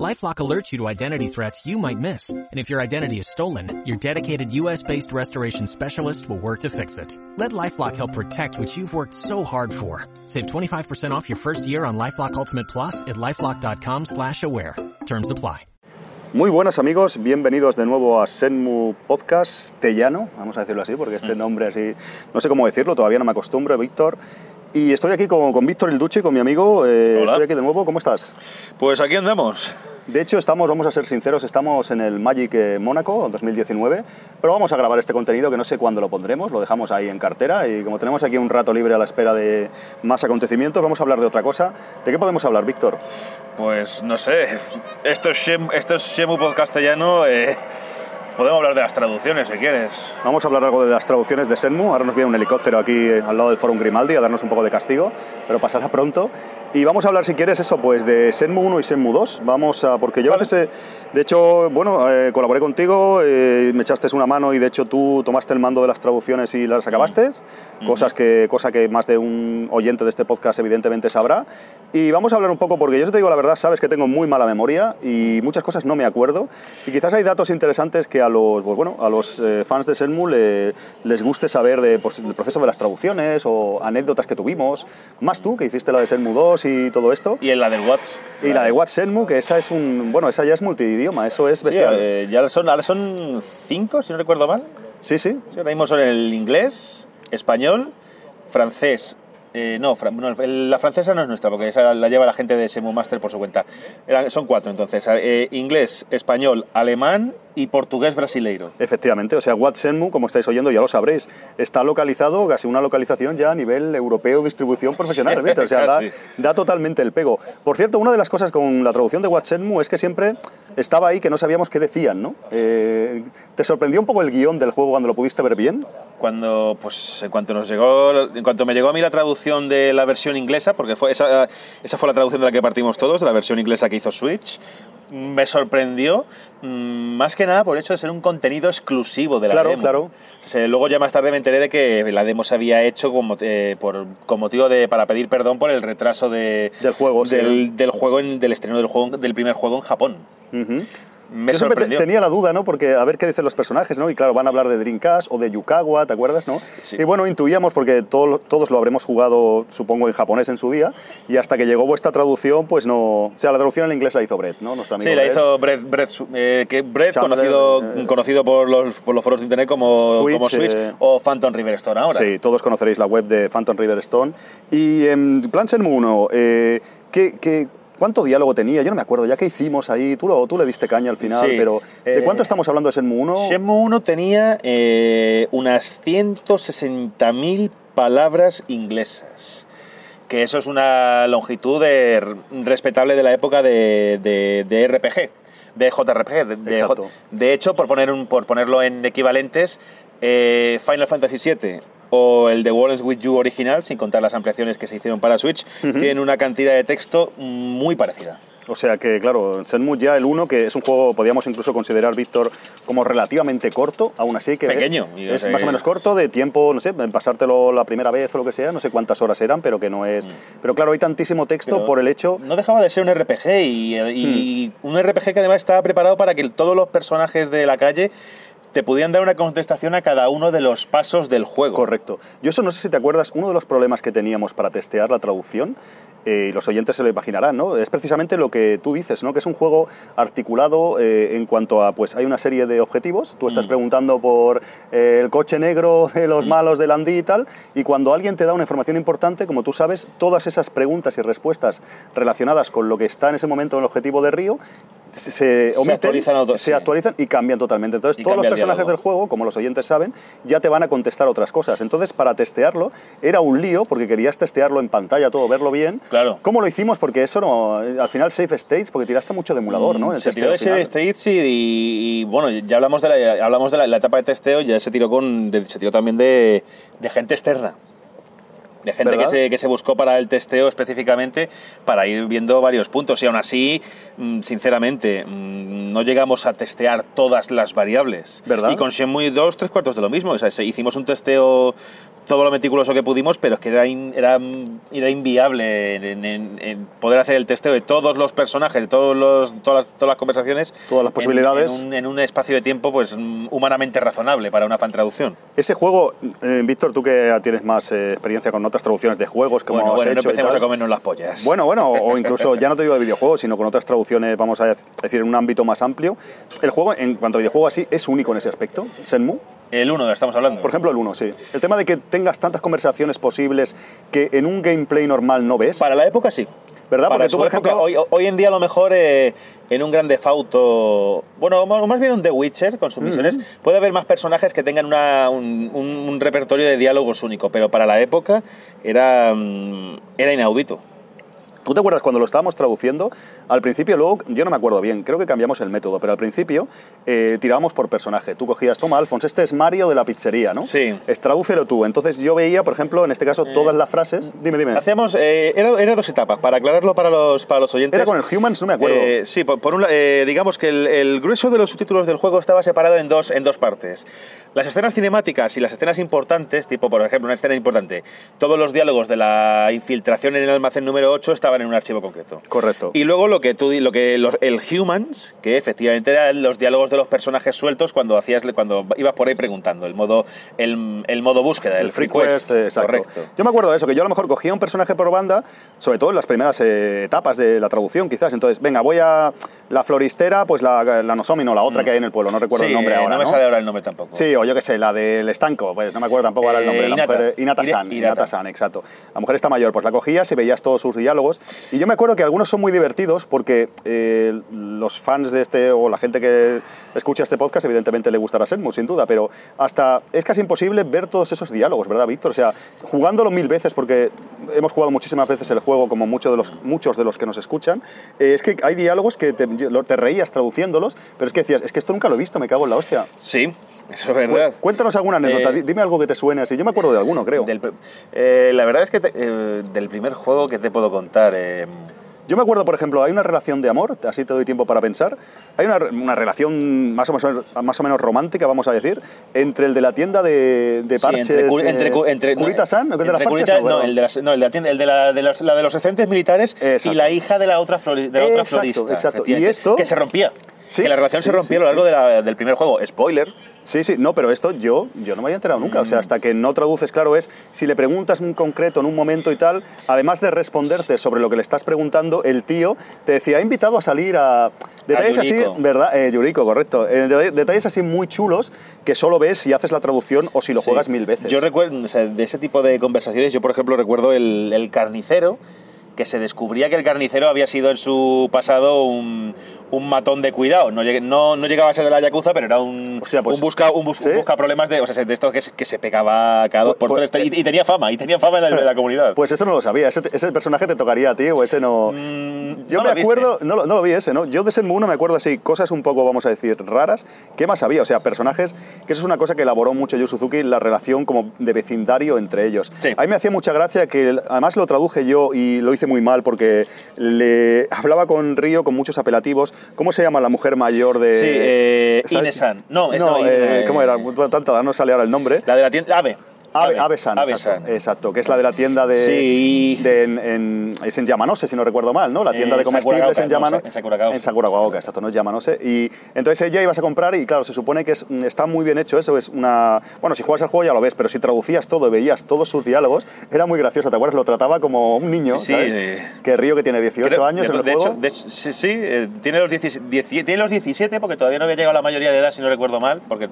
LifeLock alerts you to identity threats you might miss. And if your identity is stolen, your dedicated US-based restoration specialist will work to fix it. Let LifeLock help protect what you've worked so hard for. Save 25% off your first year on LifeLock Ultimate Plus at LifeLock.com slash aware. Terms apply. Muy buenas amigos, bienvenidos de nuevo a Senmu Podcast Tellano, vamos a decirlo así, porque este mm. nombre así, no sé cómo decirlo, todavía no me acostumbro, Víctor. Y estoy aquí con, con Víctor el Duche, con mi amigo. Eh, Hola. estoy aquí de nuevo, ¿cómo estás? Pues aquí andamos. De hecho, estamos, vamos a ser sinceros, estamos en el Magic eh, Mónaco 2019, pero vamos a grabar este contenido que no sé cuándo lo pondremos, lo dejamos ahí en cartera y como tenemos aquí un rato libre a la espera de más acontecimientos, vamos a hablar de otra cosa. ¿De qué podemos hablar, Víctor? Pues no sé, esto es, esto es Shemu Podcastellano. Eh, podemos hablar de las traducciones si quieres. Vamos a hablar algo de las traducciones de Senmu. Ahora nos viene un helicóptero aquí eh, al lado del Forum Grimaldi a darnos un poco de castigo, pero pasará pronto. Y vamos a hablar, si quieres, eso, pues de Senmu 1 y Senmu 2. Vamos a. Porque yo a Vale. eh, de hecho, bueno, eh, colaboré contigo, eh, me echaste una mano y de hecho tú tomaste el mando de las traducciones y las acabaste. Cosas que, cosa que más de un oyente de este podcast, evidentemente, sabrá. Y vamos a hablar un poco, porque yo te digo la verdad, sabes que tengo muy mala memoria y muchas cosas no me acuerdo. Y quizás hay datos interesantes que a los, pues bueno, a los eh, fans de Senmu le- les guste saber de, pues, del proceso de las traducciones o anécdotas que tuvimos. Más tú, que hiciste la de Senmu 2 y todo esto. Y en la del Watts. Y la de What Senmu, que esa es un. Bueno, esa ya es multidioma, eso es Sí, bestial. eh, ya son, ahora son cinco, si no recuerdo mal. Sí, sí. Sí, ahora mismo son el inglés, español, francés. eh, no, fran- no, el- la francesa no es nuestra, porque esa la lleva la gente de Semu Master por su cuenta. Eran- son cuatro, entonces. eh, inglés, español, alemán y portugués brasileiro. Efectivamente, o sea, What Senmu, como estáis oyendo, ya lo sabréis, está localizado, casi una localización ya a nivel europeo, distribución profesional, Sí, o sea, da, da totalmente el pego. Por cierto, una de las cosas con la traducción de What Senmu es que siempre estaba ahí que no sabíamos qué decían, ¿no? Eh, ¿Te sorprendió un poco el guion del juego cuando lo pudiste ver bien? Cuando, pues, en cuanto nos llegó, en cuanto me llegó a mí la traducción de la versión inglesa, porque fue esa, esa fue la traducción de la que partimos todos, de la versión inglesa que hizo Switch, me sorprendió mm, más que nada por el hecho de ser un contenido exclusivo de la Claro, demo. claro. O sea, luego ya más tarde me enteré de que la demo se había hecho como, eh, por, con motivo de para pedir perdón por el retraso de, Del juego, sí. del, juego en- del estreno del juego del primer juego en Japón. Me Yo siempre te- tenía la duda, ¿no? Porque a ver qué dicen los personajes, ¿no? Y claro, van a hablar de Dreamcast o de Yukawa, ¿te acuerdas, no? Sí. Y bueno, intuíamos, porque todo- todos lo habremos jugado, supongo, en japonés en su día, y hasta que llegó vuestra traducción, pues no... O sea, la traducción en inglés la hizo Brett, ¿no? Nuestro amigo Sí, la hizo Brett, Brett, eh, que Brett Chandler, conocido, eh, conocido por, los, por los foros de internet como Switch, como Switch eh, o Phantom River Store ahora. Sí, todos conoceréis la web de Phantom River Stone. Y en Plan Shenmue 1, eh, ¿qué, qué- cuánto diálogo tenía? Yo no me acuerdo, ya que hicimos ahí, tú, lo- tú le diste caña al final, Sí, pero ¿de eh, cuánto estamos hablando de Shenmue 1? Shenmue 1 tenía eh, unas 160.000 palabras inglesas. Que eso es una longitud de- respetable de la época de, de- de RPG, de JRPG. De, de hecho, por, poner un, por ponerlo en equivalentes, eh, Final Fantasy VII o el de Worlds With You original, sin contar las ampliaciones que se hicieron para Switch, tienen una cantidad de texto muy parecida. O sea que, claro, Shenmue ya el 1, que es un juego, podríamos incluso considerar, Víctor, como relativamente corto, aún así que Pequeño, es más o menos corto, de tiempo, no sé, en pasártelo la primera vez o lo que sea, no sé cuántas horas eran, pero que no es... Pero claro, hay tantísimo texto Mm. Pero por el hecho... No dejaba de ser un RPG y, y Hmm. un RPG que además estaba preparado para que todos los personajes de la calle te pudieran dar una contestación a cada uno de los pasos del juego. Correcto. Yo eso no sé si te acuerdas, uno de los problemas que teníamos para testear la traducción, eh, y los oyentes se lo imaginarán, ¿no? Es precisamente lo que tú dices, ¿no? Que es un juego articulado eh, en cuanto a, pues hay una serie de objetivos, tú estás Mm. preguntando por eh, el coche negro de los Mm. malos de Landy y tal, y cuando alguien te da una información importante, como tú sabes, todas esas preguntas y respuestas relacionadas con lo que está en ese momento en el objetivo de Río, se, se omiten, actualizan auto- se sí. actualizan y cambian totalmente. Entonces, Y todos los personajes del juego, como los oyentes saben, ya te van a contestar otras cosas. Entonces, para testearlo, era un lío porque querías testearlo en pantalla, todo, verlo bien. Claro. ¿Cómo lo hicimos? Porque eso no. Al final, Safe States, porque tiraste mucho de emulador, ¿no? El Se tiró de. Save States y, y- y, bueno, ya hablamos de la, hablamos de la, la etapa de testeo, ya se tiró, con, de- se tiró también de, de gente externa. De gente que se, que se buscó para el testeo específicamente para ir viendo varios puntos. Y aún así, mm, sinceramente, mm, no llegamos a testear todas las variables. ¿Verdad? Y con Shenmue 2, tres cuartos de lo mismo. O sea, se- hicimos un testeo todo lo meticuloso que pudimos, pero es que era, in- era, era inviable en, en- en poder hacer el testeo de todos los personajes, de todos los, todas, las, todas las conversaciones. Todas las posibilidades. En, un, en un espacio de tiempo pues mm, humanamente razonable para una fan traducción. Ese juego, eh, Víctor, tú que tienes más eh, experiencia con otras traducciones de juegos, como Bueno, bueno, no hecho y empecemos a comernos las pollas. Bueno, bueno, o incluso ya no te digo de videojuegos, sino con otras traducciones, vamos a decir, en un ámbito más amplio. El juego, en cuanto a videojuego así, es único en ese aspecto, Senmu. El 1 estamos hablando. Por ejemplo, el 1, sí. El tema de que tengas tantas conversaciones posibles que en un gameplay normal no ves. Para la época sí. ¿Verdad? Para Porque tú, por época, ejemplo- hoy, hoy en día a lo mejor eh, en un gran Auto, bueno, más bien un The Witcher con sus misiones, puede haber más personajes que tengan una- un, un- un repertorio de diálogos único, pero para la época era, mm, era inaudito. ¿Tú te acuerdas cuando lo estábamos traduciendo? Al principio, luego, yo no me acuerdo bien, creo que cambiamos el método, pero al principio eh, tirábamos por personaje. Tú cogías, toma, Alfons, este es Mario de la pizzería, ¿no? Sí. Es tradúcelo tú. Entonces yo veía, por ejemplo, en este caso, todas las frases. Dime, dime. Hacíamos, eh, era, era dos etapas, para aclararlo para los, para los oyentes. Era con el Humans, no me acuerdo. Eh, sí, por, por un la- eh, digamos que el, el grueso de los subtítulos del juego estaba separado en dos, en dos partes. Las escenas cinemáticas y las escenas importantes, tipo por ejemplo una escena importante, todos los diálogos de la infiltración en el almacén número 8 estaban en un archivo concreto. Correcto. Y luego lo que tú lo que los- el humans, que efectivamente eran los diálogos de los personajes sueltos cuando hacías cuando ibas por ahí preguntando, el modo el, el modo búsqueda, el, el free quest, exacto. Correcto. Yo me acuerdo de eso, que yo a lo mejor cogía un personaje por banda, sobre todo en las primeras eh, etapas de la traducción, quizás. Entonces, venga, voy a la floristera, pues la, la Nozomi, no, la otra que hay en el pueblo, no recuerdo Mm. Sí, el nombre eh, ahora. no me sale ahora el nombre tampoco. Sí, o yo qué sé, la del estanco, pues no me acuerdo tampoco ahora el nombre. Eh, la mujer, Inata-san, Ira- Hirata. Inata-san, exacto. La mujer está mayor, pues la cogías y veías todos sus diálogos. Y yo me acuerdo que algunos son muy divertidos porque eh, los fans de este, o la gente que escucha este podcast, evidentemente le gustará Senmu, sin duda, pero hasta es casi imposible ver todos esos diálogos, ¿verdad, Víctor? O sea, jugándolo mil veces, porque hemos jugado muchísimas veces el juego, como muchos de los, muchos de los que nos escuchan, eh, es que hay diálogos que te, te reías traduciéndolos, pero es que decías, es que esto nunca lo he visto, me cago en la hostia. Sí, eso es verdad. Cu- Cuéntanos alguna anécdota, Eh, di- dime algo que te suene así. Yo me acuerdo de alguno, creo. Del eh, la verdad es que te- eh, del primer juego que te puedo contar. eh, Yo me acuerdo, por ejemplo, hay una relación de amor, así te doy tiempo para pensar. Hay una, una relación más o, menos, más o menos romántica, vamos a decir, entre el de la tienda de, de sí, parches. entre, cu- eh, entre, cu- entre- no, ¿o qué de las entre parches? Curita- No, el de, las- no, el de la tienda- el de la de los, la de los excedentes militares Exacto. y la hija de la otra, flori- de la otra Exacto, florista. exacto. Y esto- Que se rompía. Sí, que la relación sí, se rompía sí, a lo largo sí. de la- del primer juego. Spoiler. Sí, sí, no, pero esto yo, yo no me había enterado nunca. Mm. O sea, hasta que no traduces, claro, es si le preguntas en concreto en un momento y tal, además de responderte sobre lo que le estás preguntando, el tío te decía, ha invitado a salir a. Detalles así. ¿verdad? Eh, Yuriko, correcto. Eh, de- detalles así muy chulos que solo ves si haces la traducción o si lo Sí. juegas mil veces. Yo recuerdo, o sea, de ese tipo de conversaciones, yo por ejemplo recuerdo el, el carnicero, que se descubría que el carnicero había sido en su pasado un, un matón de cuidado. No, no, no llegaba a ser de la Yakuza, pero era un, Hostia, pues, un busca, un, bus- ¿sí? un busca problemas de, o sea, de esto que, se- que se pegaba cada dos por pues- tres. Y, y tenía fama, y tenía fama en la, en la comunidad. Pues eso no lo sabía. Ese, ese personaje te tocaría a ti o ese no. Mm, Yo no me acuerdo, no, lo- no lo vi ese, ¿no? Yo de Senmu 1 me acuerdo así, cosas un poco, vamos a decir, raras. ¿Qué más había? O sea, personajes, que eso es una cosa que elaboró mucho Yu Suzuki, la relación como de vecindario entre ellos. Sí. A mí me hacía mucha gracia que, además lo traduje yo y lo hice muy mal porque le hablaba con Río con muchos apelativos. ¿Cómo se llama la mujer mayor de...? Sí, eh. Ine-san. No, es no, no, eh, ¿cómo era? Tanto, no sale ahora el nombre. La de la tienda. Ave. Ave, exacto, exacto, que es la de la tienda de, Sí. de en, en- es en Yamanose, si no recuerdo mal, ¿no? La tienda Eh, de comestibles en Yamanose. no, en Sakuragaoka. En exacto, no es Yamanose. Y entonces ella ibas a comprar y claro, se supone que es, está muy bien hecho eso, es una... Bueno, si juegas al juego ya lo ves, pero si traducías todo y veías todos sus diálogos, era muy gracioso, ¿te acuerdas? Lo trataba como un niño, Sí, ¿sabes? sí. Que Río que tiene 18 Creo- años de, en el de juego. Hecho, de hecho, sí, sí, eh, tiene, los 17, 17 tiene los 17 porque todavía no había llegado a la mayoría de edad, si no recuerdo mal. Porque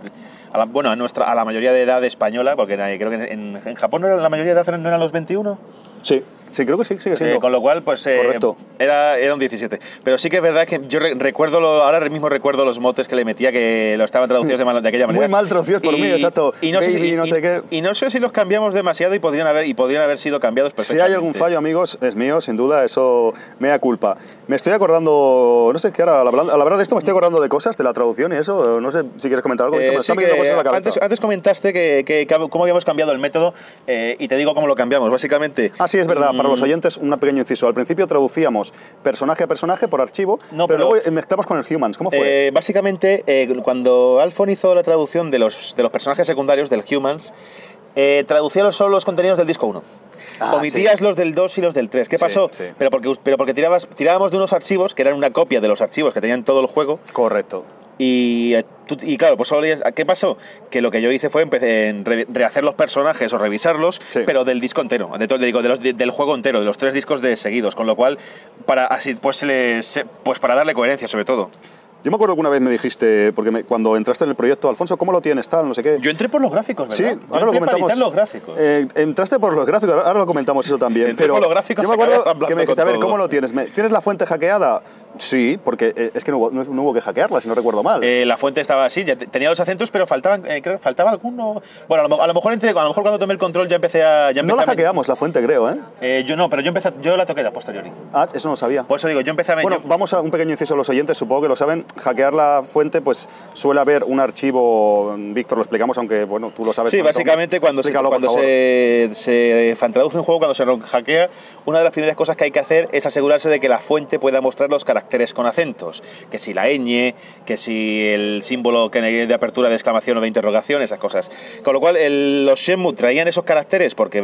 a la, bueno, a, nuestra, a la mayoría de edad española, porque nadie- creo en, en Japón no era, la mayoría de edad no eran los 21. Sí, sí, creo que sí, sigue Eh, siendo. con lo cual, pues eh, Correcto. era, era un 17. Pero sí que es verdad que yo re- recuerdo, lo- ahora mismo recuerdo los motes que le metía que lo estaban traducidos de, mal- de aquella Muy manera. mal traducidos por mí, exacto. Y no, sé, Baby, si- no y- sé qué. y no sé si los cambiamos demasiado y podrían haber, y podrían haber sido cambiados Si perfectamente. hay algún fallo, amigos, es mío, sin duda, eso me da culpa. Me estoy acordando, no sé qué, ahora, hablar, al hablar de esto, me estoy acordando de cosas, de la traducción y eso, no sé si quieres comentar algo, Eh, sí que la antes, antes comentaste que, que- que cómo habíamos cambiado el método eh, y te digo cómo lo cambiamos. Básicamente. Ah, sí, es verdad. Para mm, los oyentes, un pequeño inciso. Al principio traducíamos personaje a personaje por archivo, No, pero, pero- luego mezclamos con el humans. ¿Cómo fue? Eh, básicamente, eh, cuando Alfon hizo la traducción de los, de los personajes secundarios, del Humans, eh, traducía solo los contenidos del disco 1. Ah, Omitías sí. los del 2 y los del 3. ¿Qué Sí, pasó? sí. Pero porque, pero porque tirabas, tirábamos de unos archivos que eran una copia de los archivos que tenían todo el juego. Correcto. Y, eh, y claro, pues solo leías- ¿Qué pasó? Que lo que yo hice fue empecé en re- rehacer los personajes o revisarlos, Sí. pero del disco entero, de todo, digo, de los- de- del juego entero, de los tres discos de seguidos, con lo cual, para así, pues, pues para darle coherencia sobre todo. Yo me acuerdo que una vez me dijiste, porque me- cuando entraste en el proyecto, Alfonso, ¿cómo lo tienes? Tal, no sé qué. Yo entré por los gráficos, ¿verdad? Sí, Yo ahora lo entré comentamos. los gráficos. Eh, entraste por los gráficos, ahora lo comentamos eso también. Entré pero por los gráficos, yo me acuerdo que me dijiste, a ver, ¿cómo lo tienes? ¿Me- ¿Tienes la fuente hackeada? Sí, porque eh, es que no hubo, no- no hubo que hackearla, si no recuerdo mal. Eh, la fuente estaba así, ya tenía los acentos, pero faltaban, eh, creo que faltaba alguno. Bueno, a lo, mo- a lo mejor entre, a lo mejor cuando tomé el control ya empecé a. Ya no la a hackeamos, la fuente, creo, ¿eh? Eh, yo no, pero yo empecé, yo la toqué de a posteriori. Ah, eso no lo sabía. Por eso digo, yo empecé a Bueno, yo- vamos a un pequeño inciso a los oyentes, supongo que lo saben. Hackear la fuente, pues suele haber un archivo, Víctor, lo explicamos, aunque bueno, tú lo sabes. Sí, básicamente cuando, se, cuando se, se traduce un juego, cuando se hackea, una de las primeras cosas que hay que hacer es asegurarse de que la fuente pueda mostrar los caracteres con acentos. Que si la ñ, que si el símbolo de apertura de exclamación o de interrogación, esas cosas. Con lo cual, el- los Shenmue traían esos caracteres porque,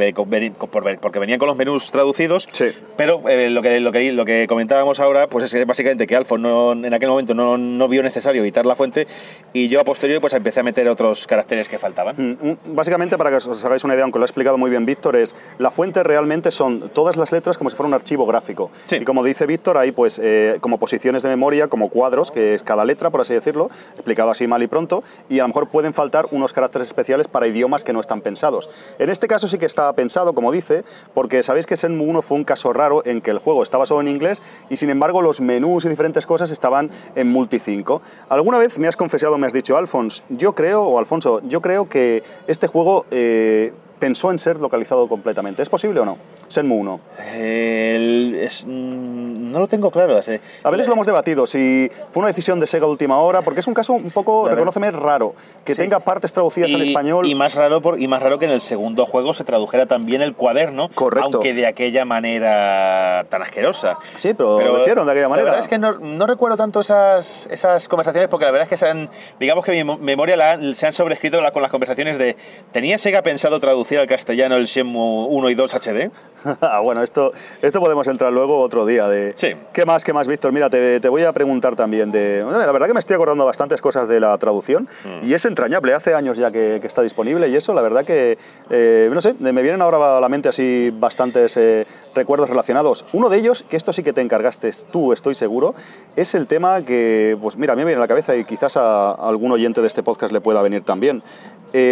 porque venían con los menús traducidos, Sí. pero eh, lo, que, lo, que, lo que comentábamos ahora, pues es que básicamente que Alfon no, en aquel momento no, no vio necesario editar la fuente y yo a posteriori pues empecé a meter otros caracteres que faltaban. Mm, un- Básicamente, para que os hagáis una idea, aunque lo ha explicado muy bien Víctor, es la fuente realmente son todas las letras como si fuera un archivo gráfico. Sí. Y como dice Víctor, hay pues eh, como posiciones de memoria, como cuadros, que es cada letra, por así decirlo, explicado así mal y pronto, y a lo mejor pueden faltar unos caracteres especiales para idiomas que no están pensados. En este caso sí que estaba pensado, como dice, porque sabéis que Shenmue 1 fue un caso raro en que el juego estaba solo en inglés y sin embargo los menús y diferentes cosas estaban en multi 5. Alguna vez me has confesado, me has dicho, Alfons, yo creo, o Alfonso, yo creo que este juego eh, pensó en ser localizado completamente. ¿Es posible o no? Shenmue 1. El- es- mm, no lo tengo claro. así. A veces lo hemos debatido, si fue una decisión de Sega última hora, porque es un caso un poco, reconóceme, raro, que Sí. tenga partes traducidas Y- español. Y más, raro por, y más raro que en el segundo juego se tradujera también el cuaderno, Correcto. aunque de aquella manera tan asquerosa. Sí, pero lo hicieron de aquella manera. La verdad es que no, no recuerdo tanto esas, esas conversaciones porque la verdad es que se han, digamos que mi mo- memoria la se han sobrescrito con las conversaciones de ¿tenía Sega pensado traducir al castellano el Shenmue 1 y 2 HD? Ah, bueno, esto, esto podemos entrar luego otro día. De, Sí. ¿Qué más, qué más, Víctor? Mira, te, te voy a preguntar también de... La verdad que me estoy acordando bastantes cosas de la traducción Mm. y es entrañable. Hace años ya que, que está disponible y eso, la verdad que, eh, no sé, me vienen ahora a la mente así bastantes eh, recuerdos relacionados. Uno de ellos, que esto sí que te encargaste tú, estoy seguro, es el tema que, pues mira, a mí me viene a la cabeza y quizás a, a algún oyente de este podcast le pueda venir también.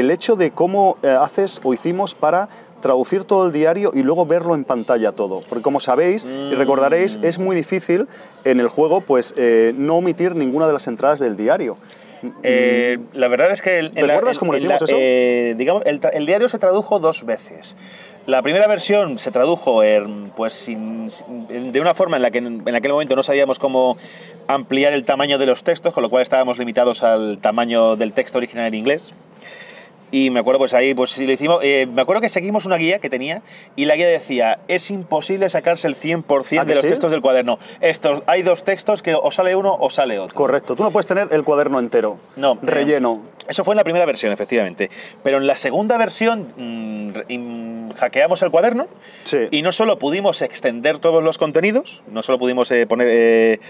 El hecho de cómo eh, haces o hicimos para traducir todo el diario y luego verlo en pantalla todo. Porque como sabéis y recordaréis, es muy difícil en el juego pues eh, no omitir ninguna de las entradas del diario. Eh, la verdad es que... el- ¿Recuerdas cómo hicimos eso? eh, digamos, el, diario se tradujo dos veces. La primera versión se tradujo pues, sin- sin- de una forma en la que en aquel momento no sabíamos cómo ampliar el tamaño de los textos, con lo cual estábamos limitados al tamaño del texto original en inglés. Y me acuerdo, pues ahí, pues sí lo hicimos. eh, me acuerdo que seguimos una guía que tenía y la guía decía: es imposible sacarse el 100% ¿Ah, de los sí? textos del cuaderno. Estos, hay dos textos que o sale uno o sale otro. Correcto, tú no puedes tener el cuaderno entero, No, relleno. Eso fue en la primera versión, efectivamente. Pero en la segunda versión mm, hackeamos el cuaderno Sí. y no solo pudimos extender todos los contenidos, no solo pudimos eh, poner, eh,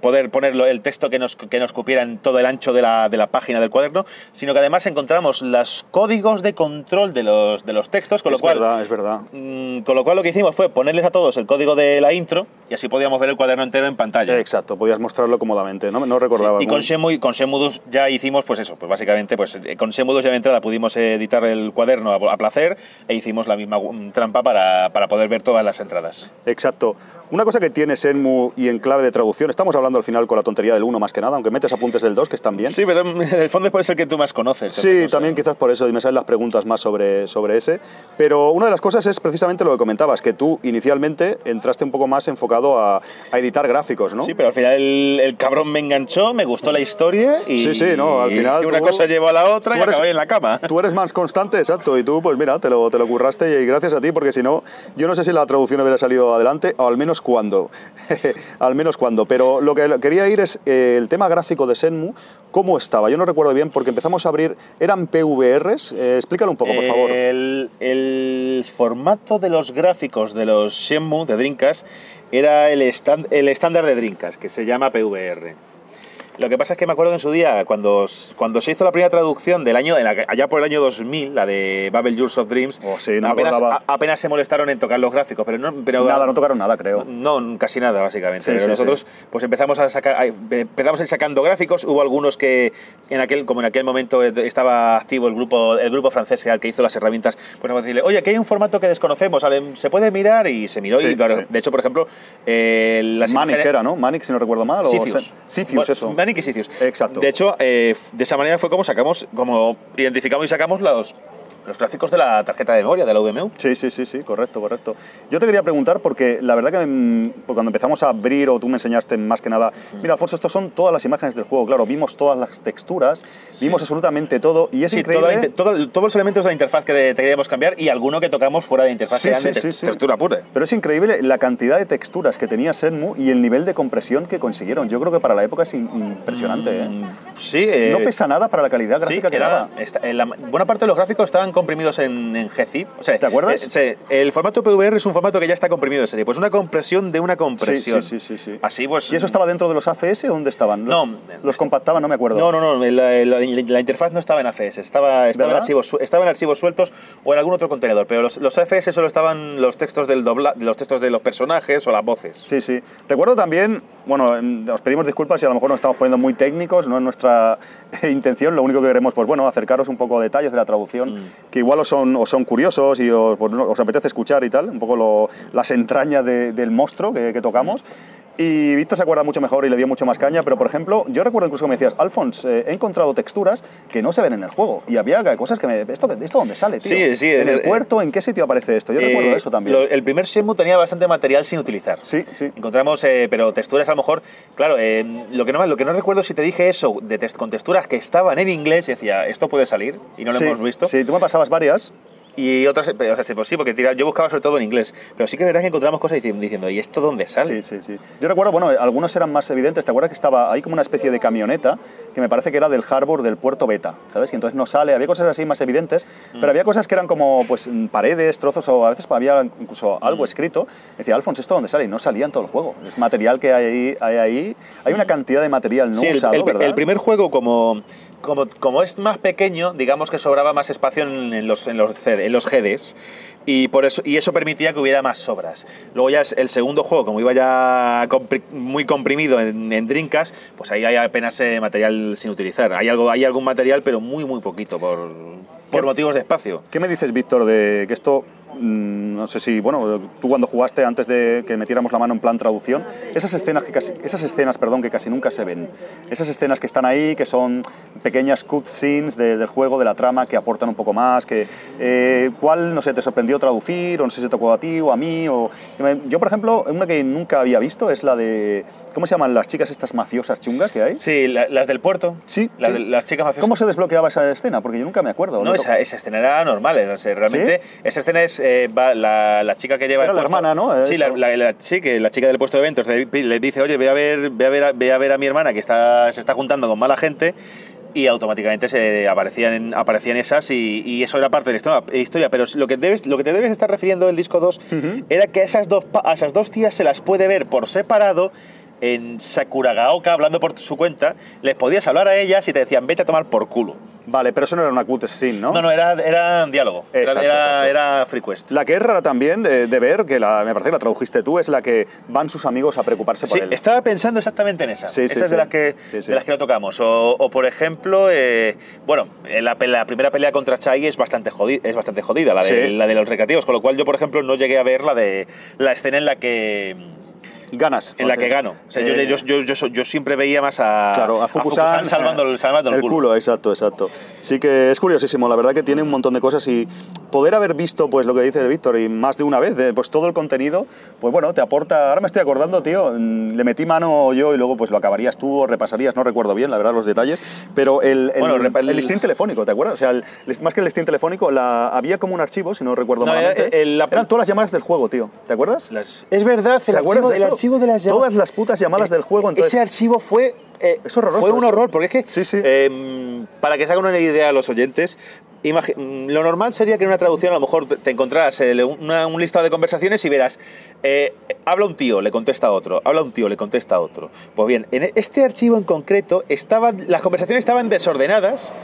poder poner el texto que nos, que nos cupiera en todo el ancho de la, de la página del cuaderno, sino que además encontramos las códigos de control de los, de los textos, con es lo cual... verdad, es verdad. mm, con lo cual lo que hicimos fue ponerles a todos el código de la intro y así podíamos ver el cuaderno entero en pantalla. Exacto, podías mostrarlo cómodamente, no, no recordaba. Y muy- con Shenmue, con 2 ya hicimos, pues eso, pues básicamente, pues eh, con 2 ya de entrada pudimos editar el cuaderno a, a placer e hicimos la misma mm, trampa para, para poder ver todas las entradas. Exacto. Una cosa que tiene Senmu y en clave de traducción, estamos hablando al final con la tontería del 1 más que nada, aunque metes apuntes del 2 que están bien. Sí, pero en el fondo es por eso el que tú más conoces. Sí, también quizás por eso, y me salen las preguntas más sobre, sobre ese. Pero una de las cosas es precisamente lo que comentabas, que tú inicialmente entraste un poco más enfocado a, a editar gráficos, ¿no? Sí, pero al final el, el cabrón me enganchó, me gustó la historia y, Sí, sí, no, al final y una tú- cosa llevó a la otra y eres- acabé en la cama. Tú eres más constante, exacto, y tú, pues mira, te lo, te lo curraste y gracias a ti, porque si no, yo no sé si la traducción hubiera salido adelante, o al menos cuándo. al menos cuándo. Pero lo que quería ir es eh, el tema gráfico de Senmu, ¿cómo estaba? Yo no recuerdo bien, porque empezamos a abrir, ¿eran PVRs? Eh, explícalo un poco, por favor. El, formato de los gráficos de los Shenmue de Dreamcast era el, el estándar de Dreamcast, que se llama PVR. Lo que pasa es que me acuerdo que en su día, cuando, cuando se hizo la primera traducción del año, de la- allá por el año 2000, la de Babel Years of Dreams, Oh, sí, no apenas, a- apenas se molestaron en tocar los gráficos, pero no... Pero, nada, no tocaron nada, creo. no, casi nada, básicamente. Sí, Pero sí, nosotros pues empezamos a sacar, a- empezamos a ir sacando gráficos. Hubo algunos que en aquel, como en aquel momento estaba activo el grupo, el grupo francés el que hizo las herramientas, pues vamos a decirle, oye, que hay un formato que desconocemos, ¿se puede mirar? Y se miró y claro, de hecho, por ejemplo, eh, las Manic era, ¿no? Manic, si no recuerdo mal. o Sitius. Sen- Sitius, Bueno, eso. Sitius. Exacto. De hecho, eh, de esa manera fue como sacamos, como identificamos y sacamos los, los gráficos de la tarjeta de memoria de la VMU. Sí, sí, sí, sí, correcto, correcto. Yo te quería preguntar porque la verdad que mm, cuando empezamos a abrir o tú me enseñaste más que nada, mira Alfonso, estos son todas las imágenes del juego, claro, vimos todas las texturas, vimos absolutamente todo y es Sí, increíble. toda inter- todo- todos los elementos de la interfaz que de- queríamos cambiar y alguno que tocamos fuera de interfaz Sí, sí, de sí, sí. textura pura. Pero es increíble la cantidad de texturas que tenía Senmu y el nivel de compresión que consiguieron. Yo creo que para la época es impresionante. ¿eh? Mm, Sí, eh, No pesa nada para la calidad sí, gráfica que era- daba. esta- eh, la- buena parte de los gráficos estaban comprimidos en, en GZIP. O sea, ¿Te acuerdas? eh, sí, el formato PVR es un formato que ya está comprimido en serie. Pues una compresión de una compresión. Sí, sí, sí, sí, sí. Así pues. ¿Y eso estaba dentro de los AFS o dónde estaban? No. Los compactaban, no me acuerdo. No, no, no, la, la- la interfaz no estaba en AFS, estaba, estaba, en archivos, estaba en archivos sueltos o en algún otro contenedor, pero los, los AFS solo estaban los textos, del dobla, los textos de los personajes o las voces. Sí, sí. Recuerdo también, bueno, os pedimos disculpas si a lo mejor nos estamos poniendo muy técnicos, no es nuestra intención, lo único que queremos, pues bueno, acercaros un poco a detalles de la traducción, Mm. Que igual os son, os son curiosos y os, pues, os apetece escuchar y tal, un poco lo- las entrañas de- del monstruo que tocamos. Y Víctor se acuerda mucho mejor y le dio mucho más caña, pero por ejemplo, yo recuerdo incluso que me decías, Alfons, eh, he encontrado texturas que no se ven en el juego. Y había cosas que me. ¿Esto, esto dónde sale, tío? Sí, sí, ¿En el eh, puerto? ¿En qué sitio aparece esto? Yo recuerdo Eh, eso también. lo- el primer Shenmue tenía bastante material sin utilizar. Sí, sí. Encontramos, eh, pero texturas a lo mejor, claro, eh, lo, que no, lo que no recuerdo si te dije eso, de text- con texturas que estaban en inglés, y decía, esto puede salir, y no lo Sí, hemos visto. Sí, tú me pasabas varias. Y otras, o sea, sí, pues sí, porque tira- yo buscaba sobre todo en inglés, pero sí que es verdad que encontramos cosas dici- diciendo, ¿y esto dónde sale? Sí, sí, sí. Yo recuerdo, bueno, algunos eran más evidentes. ¿Te acuerdas que estaba ahí como una especie de camioneta que me parece que era del harbor del puerto Beta, ¿sabes? Y entonces no sale. Había cosas así más evidentes, Mm. pero había cosas que eran como pues mm, paredes, trozos o a veces había incluso Mm. algo escrito. Decía, Alfons, ¿esto dónde sale? Y no salía en todo el juego. Es material que hay ahí. Hay, ahí. hay una cantidad de material no Sí, el, usado, el- ¿verdad? el primer juego, como, como, como es más pequeño, digamos que sobraba más espacio en, los, en, los, en los GDs. Y, por eso, y eso permitía que hubiera más sobras. Luego ya el, el segundo juego, como iba ya compri- muy comprimido en, en Dreamcast, pues ahí hay apenas eh, material sin utilizar. Hay, algo, hay algún material, pero muy, muy poquito por, por ¿Qué- motivos de espacio. ¿Qué me dices, Víctor, de que esto, no sé si, bueno, tú cuando jugaste antes de que metiéramos la mano en plan traducción, esas escenas que casi, esas escenas, perdón, que casi nunca se ven, esas escenas que están ahí, que son pequeñas cutscenes de- del juego, de la trama, que aportan un poco más, que, eh, ¿cuál, no sé, te sorprendió traducir, o no sé si te tocó a ti o a mí, o... Yo, por ejemplo, una que nunca había visto es la de, ¿cómo se llaman las chicas estas mafiosas chungas que hay? Sí, la- las del puerto. Sí, Las, sí. de- las chicas mafiosas. ¿Cómo se desbloqueaba esa escena? Porque yo nunca me acuerdo. No, esa, esa escena era normal. eh, realmente, esa escena es eh, va la, la chica que lleva. Era el la puesto- hermana, ¿no? Sí, la, sí, que la chica del puesto de eventos le, dice, oye, ve a ver, ve a ver, ve a ver a mi hermana que está, se está juntando con mala gente. Y automáticamente se aparecían, aparecían esas y, y eso era parte de la historia- historia. Pero lo que, debes, lo que te debes estar refiriendo el disco 2 era que a esas, dos, a esas dos tías se las puede ver por separado en Sakuragaoka, hablando por su cuenta, les podías hablar a ellas y te decían, vete a tomar por culo. Vale, pero eso no era una cutscene, ¿no? No, no, era, era diálogo. Era- Exacto, era, exacto. era free quest. La que es rara también de, de ver, que la, me parece que la tradujiste tú, es la que van sus amigos a preocuparse por Sí, él. estaba pensando exactamente en esa. Sí, sí, esa es de sí. las que, Sí, sí. de las que no tocamos. O, o, por ejemplo, eh, bueno, en la, la primera pelea contra Chai es bastante jodida, es bastante jodida la, de, Sí. la de los recreativos, con lo cual yo, por ejemplo, no llegué a ver la de la escena en la que Ganas. en la que gano. O sea, yo, eh, yo, yo, yo, siempre veía más a, Claro, a Fukusan, salvando, el- salvando el, el culo. culo. exacto, exacto. Sí que es curiosísimo, la verdad que tiene un montón de cosas y poder haber visto pues lo que dice Víctor y más de una vez, de, pues todo el contenido, pues bueno, te aporta, ahora me estoy acordando, tío, mm, le metí mano yo y luego pues lo acabarías tú o repasarías, no recuerdo bien, la verdad, los detalles, pero el, el, Bueno, repa- el listín telefónico, ¿te acuerdas? O sea, el- más que el listín telefónico, la, había como un archivo, si no recuerdo No, malamente, el- la- eran todas las llamadas del juego, tío, ¿te acuerdas? Las- es verdad, ¿Te el acuerdas archivo, de archivo de las llamadas. Todas las putas llamadas del juego, entonces... Ese archivo fue. Eh, Es horroroso Fue un horror, porque es que. Sí, sí. eh, para que se hagan una idea a los oyentes, mm, lo normal sería que en una traducción a lo mejor te encontraras eh, una- un listado de conversaciones y verás. eh, habla un tío, le contesta otro. Habla un tío, le contesta otro. Pues bien, en este archivo en concreto, estaban, las conversaciones estaban desordenadas.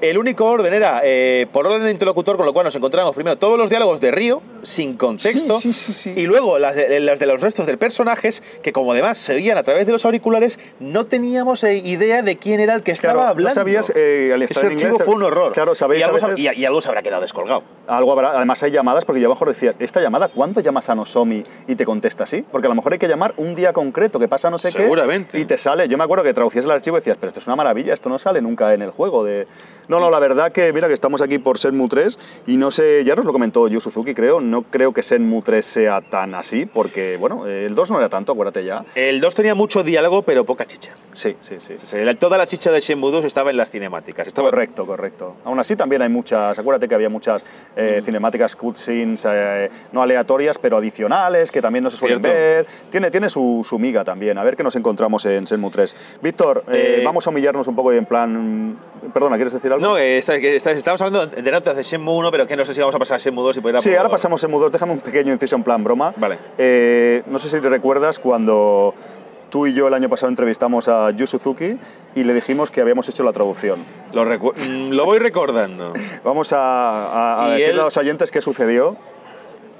El único orden era eh, por orden de interlocutor, con lo cual nos encontramos primero todos los diálogos de Río, sin contexto, Sí, sí, sí, sí. y luego las de, las de los restos del personajes, que como además se oían a través de los auriculares, no teníamos eh, idea de quién era el que estaba Claro, no hablando. sabías, eh, al estar Ese en archivo inglés, fue un horror. claro, sabéis y algo, veces- y, y algo se habrá quedado descolgado. Algo habrá, además hay llamadas, porque yo abajo decía, esta llamada, ¿cuánto llamas a Nosomi y te contesta así? Porque a lo mejor hay que llamar un día concreto, que pasa no sé Seguramente. qué, y te sale. Yo me acuerdo que traducías el archivo y decías, pero esto es una maravilla, esto no sale nunca en el juego. De... No, no, la verdad que, mira, que estamos aquí por Senmu 3 y no sé, ya nos lo comentó Yu Suzuki, creo, no creo que Senmu 3 sea tan así, porque, bueno, el 2 no era tanto, acuérdate ya. El 2 tenía mucho diálogo, pero poca chicha. Sí, sí, sí. Toda la chicha de Shenmue 2 estaba en las cinemáticas. Estaba, Correcto, correcto. Aún así también hay muchas, acuérdate que había muchas eh, cinemáticas cutscenes eh, no aleatorias, pero adicionales, que también no se suelen Cierto. ver. Tiene, tiene su, su miga también. A ver qué nos encontramos en Senmu 3. Víctor, Eh, vamos a humillarnos un poco y en plan... Perdona, ¿quieres decir algo? No, eh, está- está- estamos hablando de notas de Shenmue 1, pero que no sé si vamos a pasar a Shenmue 2 y poder Sí, ahora pasamos en Senmu 2. Déjame un pequeño inciso en plan broma. Vale. Eh, no sé si te recuerdas cuando tú y yo el año pasado entrevistamos a Yu Suzuki y le dijimos que habíamos hecho la traducción. Lo, recu- mm, lo voy recordando. Vamos a, a- a decirle él- a los oyentes qué sucedió.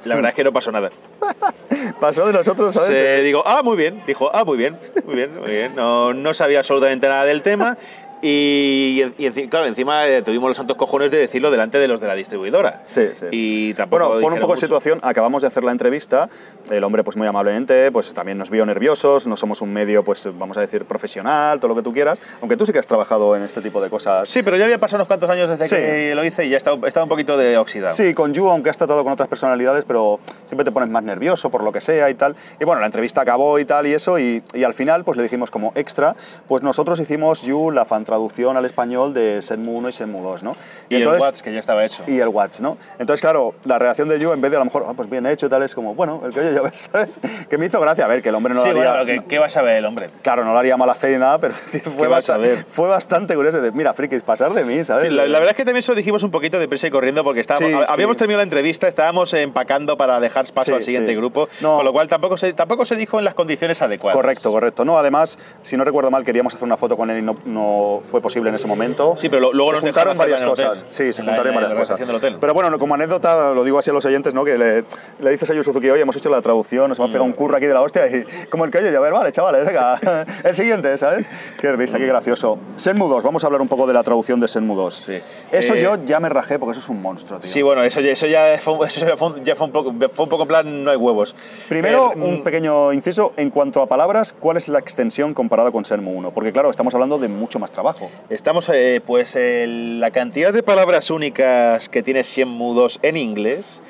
La verdad es que no pasó nada. Pasó de nosotros, ¿sabes? Se digo, ah, muy bien. Dijo, ah, muy bien, muy bien, muy bien. No, no sabía absolutamente nada del tema. Y, y enci- claro, encima eh, tuvimos los santos cojones de decirlo delante de los de la distribuidora. Sí, sí. Y tampoco Bueno, pon un poco en mucho. situación. Acabamos de hacer la entrevista. El hombre, pues muy amablemente, pues también nos vio nerviosos. No somos un medio, pues vamos a decir, profesional, todo lo que tú quieras. Aunque tú sí que has trabajado en este tipo de cosas. Sí, pero ya había pasado unos cuantos años desde Sí. que lo hice y ya estaba, estaba un poquito de oxidado. Sí, con Yu, aunque has tratado con otras personalidades, pero siempre te pones más nervioso por lo que sea y tal. Y bueno, la entrevista acabó y tal y eso, y, y al final pues le dijimos como extra, pues nosotros hicimos Yu la fan traducción al español de Senmu 1 y Senmu 2, ¿no? Y, el Watts, que ya estaba hecho. y el Watch, ¿no? Entonces, claro, la reacción de Yu, en vez de a lo mejor, ah, pues bien hecho y tal, es como, bueno, el que oye, ya ves, ¿sabes? Que me hizo gracia, a ver, que el hombre no sí, lo haría... bueno, pero ¿qué, ¿qué vas a ver el hombre? Claro, no lo haría mala fe ni nada, pero sí, fue, bastante, fue bastante curioso. De, Mira, frikis, pasar de mí, ¿sabes? Sí, la, la verdad es que también se lo dijimos un poquito de prisa y corriendo porque estábamos, Sí, hab- sí. habíamos terminado la entrevista, estábamos empacando para dejar paso al siguiente grupo, No. con lo cual tampoco se, tampoco se dijo en las condiciones adecuadas. Correcto, correcto. No, además, si no recuerdo mal, queríamos hacer una foto con él y no, no fue posible en ese momento. Sí, pero lo- luego se nos juntaron varias cosas. hotel. Sí, se juntaron varias cosas. Pero bueno, no, como anécdota, lo digo así a los oyentes, ¿no? Que le, le dices a Yu Suzuki, oye, hemos hecho la traducción, nos hemos pegado un curro aquí de la hostia y como el que oye, a ver, vale, chavales, venga, el siguiente, ¿sabes? Qué risa, qué gracioso. Senmu 2, vamos a hablar un poco de la traducción de Senmu 2. Sí. Eso Eh, yo ya me rajé porque eso es un monstruo, tío. Sí, bueno, eso, eso ya, fue, eso ya fue, un- ya fue un poco, fue un poco en plan, no hay huevos. Primero, Eh, un pequeño inciso. En cuanto a palabras, ¿cuál es la extensión comparada con Senmu 1? Porque, claro, estamos hablando de mucho más trabajo. Estamos, eh, pues, el- la cantidad de palabras únicas que tiene Shenmue 2 en inglés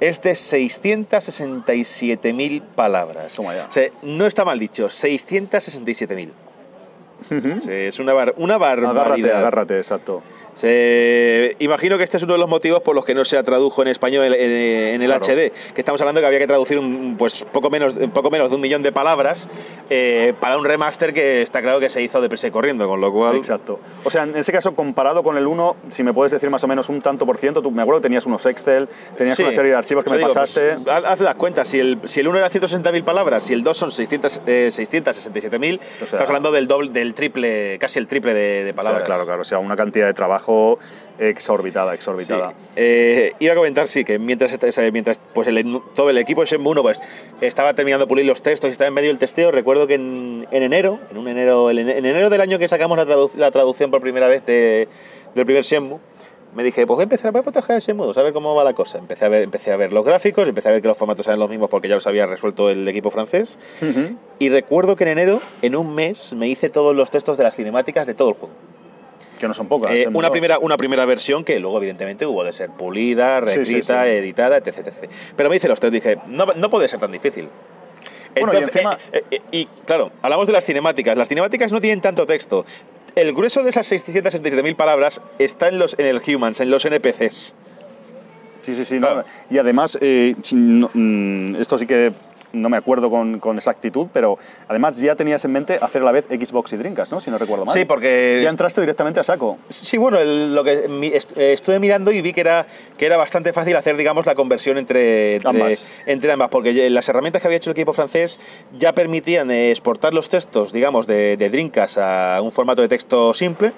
es de 667.000 palabras. Toma ya. O sea, no está mal dicho, 667.000. Sí, es una, bar- una barbaridad. Agárrate, agárrate, exacto. Se- Imagino que este es uno de los motivos por los que no se tradujo en español en, en- el Claro. HD, que estamos hablando que había que traducir un, pues poco menos, poco menos de un millón de palabras eh, para un remaster que está claro que se hizo deprisa y corriendo, con lo cual... Exacto. O sea, en ese caso, comparado con el 1, si me puedes decir más o menos un tanto por ciento, tú me acuerdo que tenías unos Excel, tenías Sí. una serie de archivos que me digo, pasaste. pues, haz las cuentas, si el, si el 1 era 160.000 palabras y el 2 son 600, eh, 667.000, estamos hablando del doble, del triple, casi el triple de, de O sea, palabras. claro, claro. O sea, una cantidad de trabajo exorbitada, Sí. exorbitada. Eh, iba a comentar, sí, que mientras, este- mientras pues el, todo el equipo de Shenmue 1 pues, estaba terminando de pulir los textos y estaba en medio del testeo, recuerdo que en, en enero, en, un enero, en enero del año que sacamos la, tradu- la traducción por primera vez de- del primer Shenmue, me dije, pues voy a empezar a proteger Shenmue 2, a ver cómo va la cosa. Empecé a, ver, empecé a ver los gráficos, empecé a ver que los formatos eran los mismos porque ya los había resuelto el equipo francés. Y recuerdo que en enero, en un mes, me hice todos los textos de las cinemáticas de todo el juego. Que no son pocas. Eh, una, primera, una primera versión que luego, evidentemente, hubo de ser pulida, Sí, sí, reescrita, sí. editada, etc, etc. Pero me hice los tres, dije, no, no puede ser tan difícil. Bueno, y encima- eh, eh, y claro, hablamos de las cinemáticas. Las cinemáticas no tienen tanto texto. El grueso de esas 667.000 palabras está en, los, en el Humans, en los NPCs. Sí, sí, sí. no. Y además, eh, mm, esto sí que no me acuerdo con, con exactitud, pero además ya tenías en mente hacer a la vez Xbox y Dreamcast, ¿no? Si no recuerdo mal. Sí, porque- Ya entraste directamente a saco. Sí, bueno, el- lo que mi- est- eh, estuve mirando y vi que era, que era bastante fácil hacer, digamos, la conversión entre, entre Ambas. entre ambas, porque las herramientas que había hecho el equipo francés ya permitían exportar los textos, digamos, de, de Dreamcast a un formato de texto simple.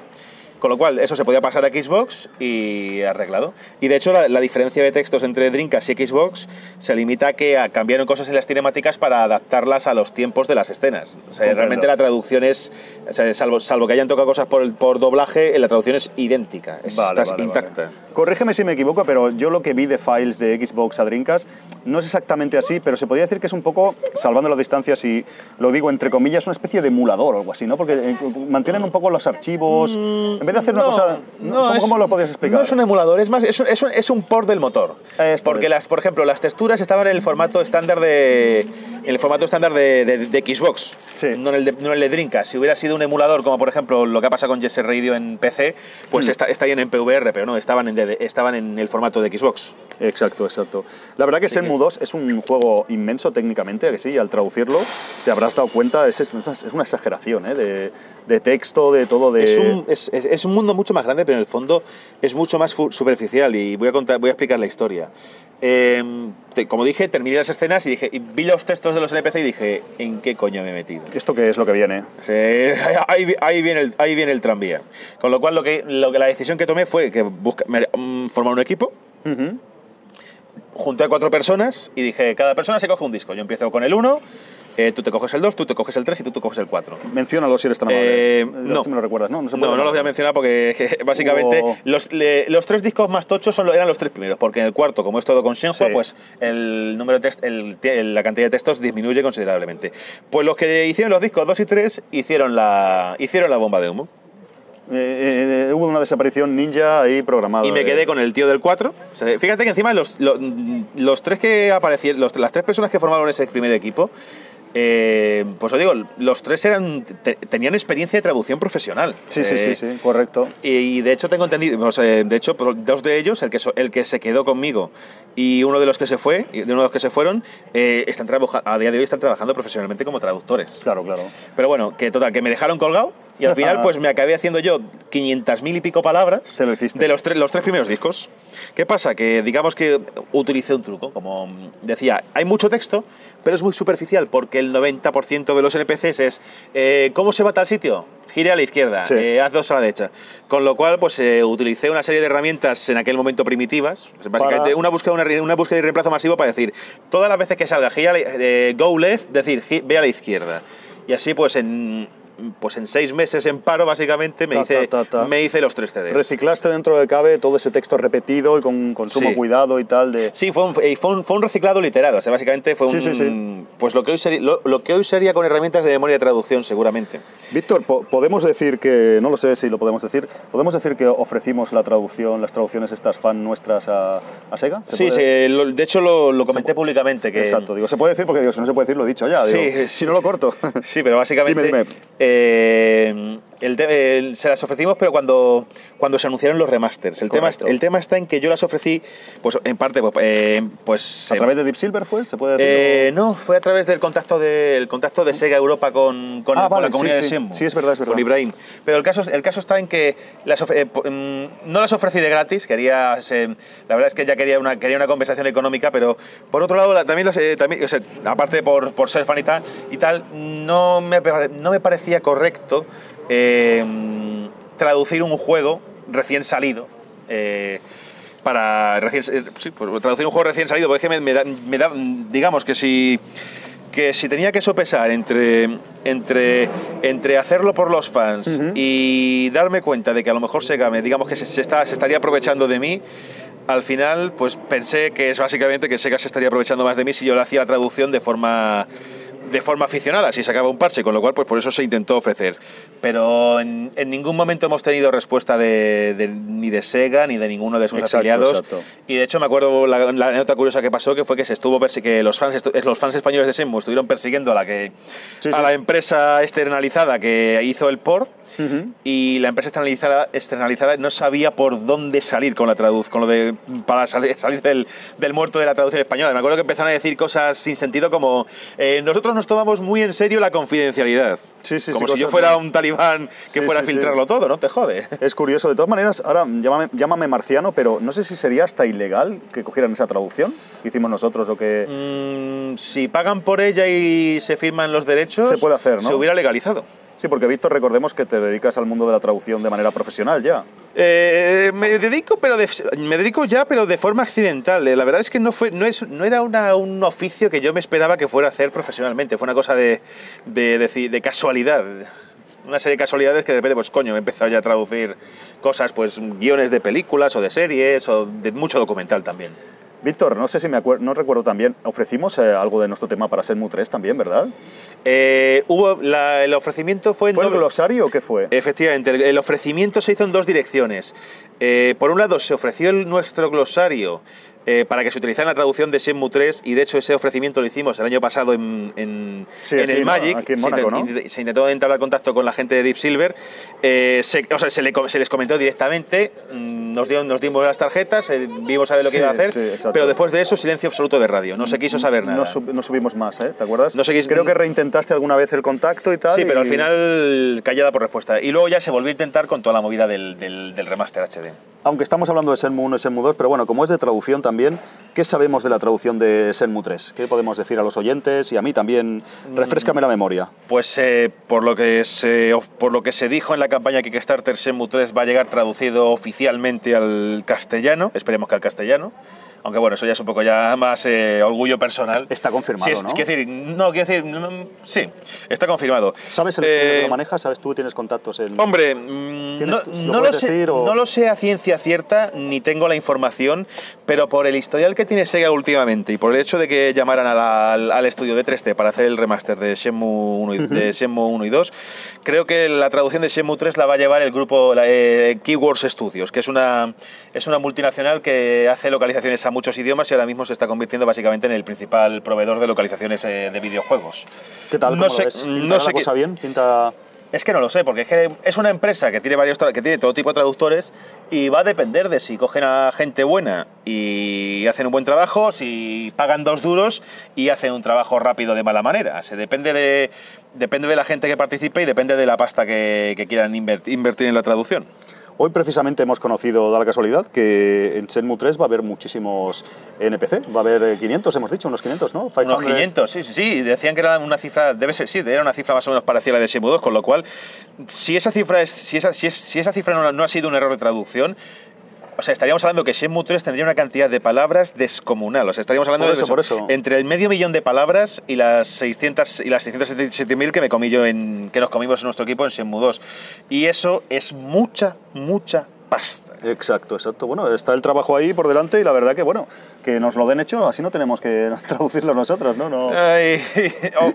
Con lo cual, eso se podía pasar a Xbox y arreglado. Y de hecho, la, la diferencia de textos entre Dreamcast y Xbox se limita a que a- cambiaron cosas en las cinemáticas para adaptarlas a los tiempos de las escenas. O sea, Comprendo. realmente la traducción es, o sea, salvo, salvo que hayan tocado cosas por, el- por doblaje, la traducción es idéntica, es, Vale, está vale, intacta. vale. Corrígeme si me equivoco, pero yo lo que vi de files de Xbox a Dreamcast no es exactamente así, pero se podría decir que es un poco, salvando las distancias y lo digo entre comillas, una especie de emulador o algo así, ¿no? Porque eh, mantienen un poco los archivos. en vez de hacer una cosa. ¿no? ¿Cómo, es- cómo lo podrías explicar? No es un emulador, es más, es un, es un- es un port del motor. Esto Porque las, por ejemplo, las texturas estaban en el formato estándar de. En el formato estándar de, de- de Xbox. Sí. No en, el de, no en el de Dreamcast. Si hubiera sido un emulador, como por ejemplo lo que ha pasado con Jesse Radio en PC, pues Hmm. está- estarían en PVR, pero no, estaban en, estaban en el formato de Xbox. Exacto, exacto. La verdad que Shenmue 2 es un juego inmenso técnicamente, que sí, al traducirlo te habrás dado cuenta, es, es, una, es una exageración ¿eh? de, de texto, de todo, de... Es, un, es, es- es un mundo mucho más grande, pero en el fondo es mucho más superficial y voy a, contar, voy a explicar la historia. Eh, te- como dije, terminé las escenas y, dije, y vi los textos de los NPC y dije, ¿en qué coño me he metido? ¿Esto qué es lo que viene? Se- ahí, ahí viene el, ahí viene el tranvía. Con lo cual, lo que, lo que la decisión que tomé fue que busca, mm, formar un equipo, Ujú. junté a cuatro personas y dije, cada persona se coge un disco. Yo empiezo con el 1, tú te coges el 2, tú te coges el 3 y tú te coges el 4. Menciónalo si eres tan amable. Eh, no. Si me lo recuerdas, ¿no? No, se puede No, no los voy a mencionar porque que, básicamente Oh. los, le- los tres discos más tochos son, eran los tres primeros, porque en el cuarto, como es todo con Shenhua, Sí. pues el número de text- el- el- la cantidad de textos disminuye considerablemente. Pues los que hicieron los discos 2 y 3 hicieron la, hicieron la bomba de humo. Eh, eh, hubo una desaparición ninja ahí programada. Y me quedé con el tío del 4. O sea, fíjate que encima los, los, los tres que aparecieron, los- las tres personas que formaron ese primer equipo, eh, pues os digo, los tres eran, te- tenían experiencia de traducción profesional. Sí, sí, Eh, sí, sí, correcto. Y de hecho tengo entendido, o sea, de hecho, por- dos de ellos, el que, so- el que se quedó conmigo y uno de los que se fue, y de uno de los que se fueron, eh, están a día de hoy están trabajando profesionalmente como traductores. Claro, claro. Pero bueno, que total, que me dejaron colgado y al final pues me acabé haciendo yo 500.000 y pico palabras Te lo hiciste. de los, tre- los tres primeros discos. ¿Qué pasa? Que digamos que utilicé un truco, como decía, hay mucho texto, pero es muy superficial porque el 90% de los NPCs es eh, ¿cómo se va a tal sitio? Gire a la izquierda, Sí. eh, haz dos a la derecha. Con lo cual, pues eh, utilicé una serie de herramientas en aquel momento primitivas. Pues, Básicamente, Para- una búsqueda, una, una búsqueda y reemplazo masivo para decir, todas las veces que salga gire a la- eh, go left, decir ve a la izquierda. Y así, pues en, pues en seis meses en paro, básicamente, me, Ta, hice, ta, ta, ta. me hice los tres CDs. Reciclaste dentro de cabe todo ese texto repetido y con, con sumo Sí. cuidado y tal de... Sí, fue un, eh, fue, un, fue un reciclado literal, o sea, básicamente fue un... Sí, sí, sí. Pues lo que, hoy sería, lo, lo que hoy sería con herramientas de memoria de traducción, seguramente. Víctor, po- podemos decir que, no lo sé si lo podemos decir, podemos decir que ofrecimos la traducción, las traducciones estas fan nuestras a, a Sega. ¿Se Sí, puede? se- lo- de hecho lo, lo comenté Se públicamente. Que, Exacto, digo, se puede decir porque digo, si no se puede decir lo he dicho ya, digo, sí. si no lo corto. Sí, pero básicamente Dime, dime. eh, el te- el- se las ofrecimos, pero cuando, cuando se anunciaron los remasters. El tema, el tema está en que yo las ofrecí, pues en parte, pues, eh, pues ¿A eh, través de Deep Silver fue? ¿Se puede decir? eh, no, fue a través del contacto de, el contacto de Sega Europa con, con, Ah, con vale, la comunidad sí, de sí. Shenmue. Sí, es verdad, es verdad. Con Ibrahim. Pero el caso, el caso está en que las eh, mm, no las ofrecí de gratis, quería, la verdad es que ya quería una, quería una compensación económica, pero por otro lado, la- también, las, eh, también o sea, aparte por, por ser fan y tal, y tal, no, me, no me parecía correcto eh, traducir un juego recién salido. eh, para recién, eh, sí, pues, traducir un juego recién salido, porque es que me, me da, me da- digamos que si que si tenía que sopesar entre, entre, entre hacerlo por los fans y darme cuenta de que a lo mejor Sega me, digamos que se, se está, se estaría aprovechando de mí, al final pues pensé que es básicamente que Sega se estaría aprovechando más de mí si yo le hacía la traducción de forma de forma aficionada, si sacaba un parche, con lo cual pues por eso se intentó ofrecer. Pero en, en ningún momento hemos tenido respuesta de, de- ni de Sega ni de ninguno de sus Exacto, afiliados. exacto. Y de hecho me acuerdo la, la anécdota curiosa que pasó que fue que se estuvo que los fans los fans españoles de Shenmue estuvieron persiguiendo a la que Sí, a sí. la empresa externalizada que hizo el port y la empresa externalizada, externalizada no sabía por dónde salir con la traduz con lo de para salir, salir del, del muerto de la traducción española. Me acuerdo que empezaron a decir cosas sin sentido como eh, nosotros nos tomamos muy en serio la confidencialidad. Sí, sí, como sí, si yo fuera un talibán que fuera a filtrarlo todo, ¿no? Te jode. Es curioso, de todas maneras, ahora llámame, llámame marciano, pero no sé si sería hasta ilegal que cogieran esa traducción que hicimos nosotros o que... Mm, si pagan por ella y se firman los derechos, Se puede hacer, ¿no? Se hubiera legalizado. Sí, porque Víctor, recordemos que te dedicas al mundo de la traducción de manera profesional ya. Eh, me dedico, pero me dedico ya, pero de forma accidental. Eh, La verdad es que no fue, no es, no era una- un oficio que yo me esperaba que fuera a hacer profesionalmente. Fue una cosa de, de, de- de casualidad. Una serie de casualidades que de repente, pues coño, he empezado ya a traducir cosas, pues guiones de películas o de series o de mucho documental también. Víctor, no sé si me acuerdo, no recuerdo también, ofrecimos eh, algo de nuestro tema para Senmu 3 también, ¿verdad? Eh, hubo la- el ofrecimiento fue en ¿Fue el glosario o qué fue? Efectivamente, el, el ofrecimiento se hizo en dos direcciones. Eh, por un lado, se ofreció el- nuestro glosario eh, para que se utilizara en la traducción de Shenmue 3 y de hecho ese ofrecimiento lo hicimos el año pasado en, en, Sí, en aquí, el. Magic. Aquí en Se Mónaco, intent- ¿no? Se intentó entablar contacto con la gente de Deep Silver. Eh, se, o sea, se, le co- se les comentó directamente, mm, nos, dio, nos dimos las tarjetas, eh, vimos a ver lo que Sí, iba a hacer, sí, pero después de eso silencio absoluto de radio. No se quiso saber nada. No, sub- no subimos más, ¿eh? ¿Te acuerdas? No seguís- Creo que reintentaste alguna vez el contacto y tal. Sí, pero y- al final callada por respuesta. Y luego ya se volvió a intentar con toda la movida del, del- del remaster HD. Aunque estamos hablando de Senmu 1 y Senmu 2, pero bueno, como es de traducción también, ¿qué sabemos de la traducción de Senmu 3? ¿Qué podemos decir a los oyentes y a mí también? Refrescame la memoria. Pues eh, por, lo que se, por lo que se dijo en la campaña Kickstarter, Shenmue 3 va a llegar traducido oficialmente al castellano, esperemos que al castellano. Aunque bueno, eso ya es un poco ya más eh, orgullo personal. Está confirmado, Sí, es, ¿no? es decir, no, quiero decir, mm, sí, está confirmado. ¿Sabes el Eh, que lo maneja? ¿Sabes tú tienes contactos en...? Hombre, mm, ¿Tienes- no, lo no lo sé, decir o- no lo sé a ciencia cierta, ni tengo la información, pero por el historial que tiene Sega últimamente y por el hecho de que llamaran a la- al, al estudio de 3D para hacer el remaster de Shenmue 1 y, de Shenmue 1 y 2, creo que la traducción de Shenmue 3 la va a llevar el grupo la, eh, Keywords Studios, que es una, es una multinacional que hace localizaciones a muchos idiomas y ahora mismo se está convirtiendo básicamente en el principal proveedor de localizaciones eh, de videojuegos. ¿Qué tal? No ¿Cómo lo sé, ves? ¿Pinta no la sé qué- cosa bien? ¿Pinta...? es que no lo sé, porque es que es una empresa que tiene varios que tiene todo tipo de traductores y va a depender de si cogen a gente buena y hacen un buen trabajo, si pagan dos duros y hacen un trabajo rápido de mala manera. Se depende de depende de la gente que participe y depende de la pasta que, que quieran inver- invertir en la traducción. Hoy precisamente hemos conocido, da la casualidad, que en Senmu 3 va a haber muchísimos NPC. Va a haber eh, 500, hemos dicho, unos 500, ¿no? Unos 500. 500, sí, sí, sí. Decían que era una cifra, debe ser, sí, era una cifra más o menos parecida a la de Shenmue 2, con lo cual, si esa cifra, es, si esa, si es- si esa cifra no, no ha sido un error de traducción, o sea, estaríamos hablando que Shenmue 3 tendría una cantidad de palabras descomunal. O sea, estaríamos hablando Por de eso, por eso. entre el medio millón de palabras y las 600 y las 677.000 que me comí yo en que nos comimos en nuestro equipo en Shenmue 2. Y eso es mucha, mucha pasta. Exacto, exacto. Bueno, está el trabajo ahí por delante y la verdad que, bueno, que nos lo den hecho, así no tenemos que traducirlo nosotros, ¿no? no. Ay, oh,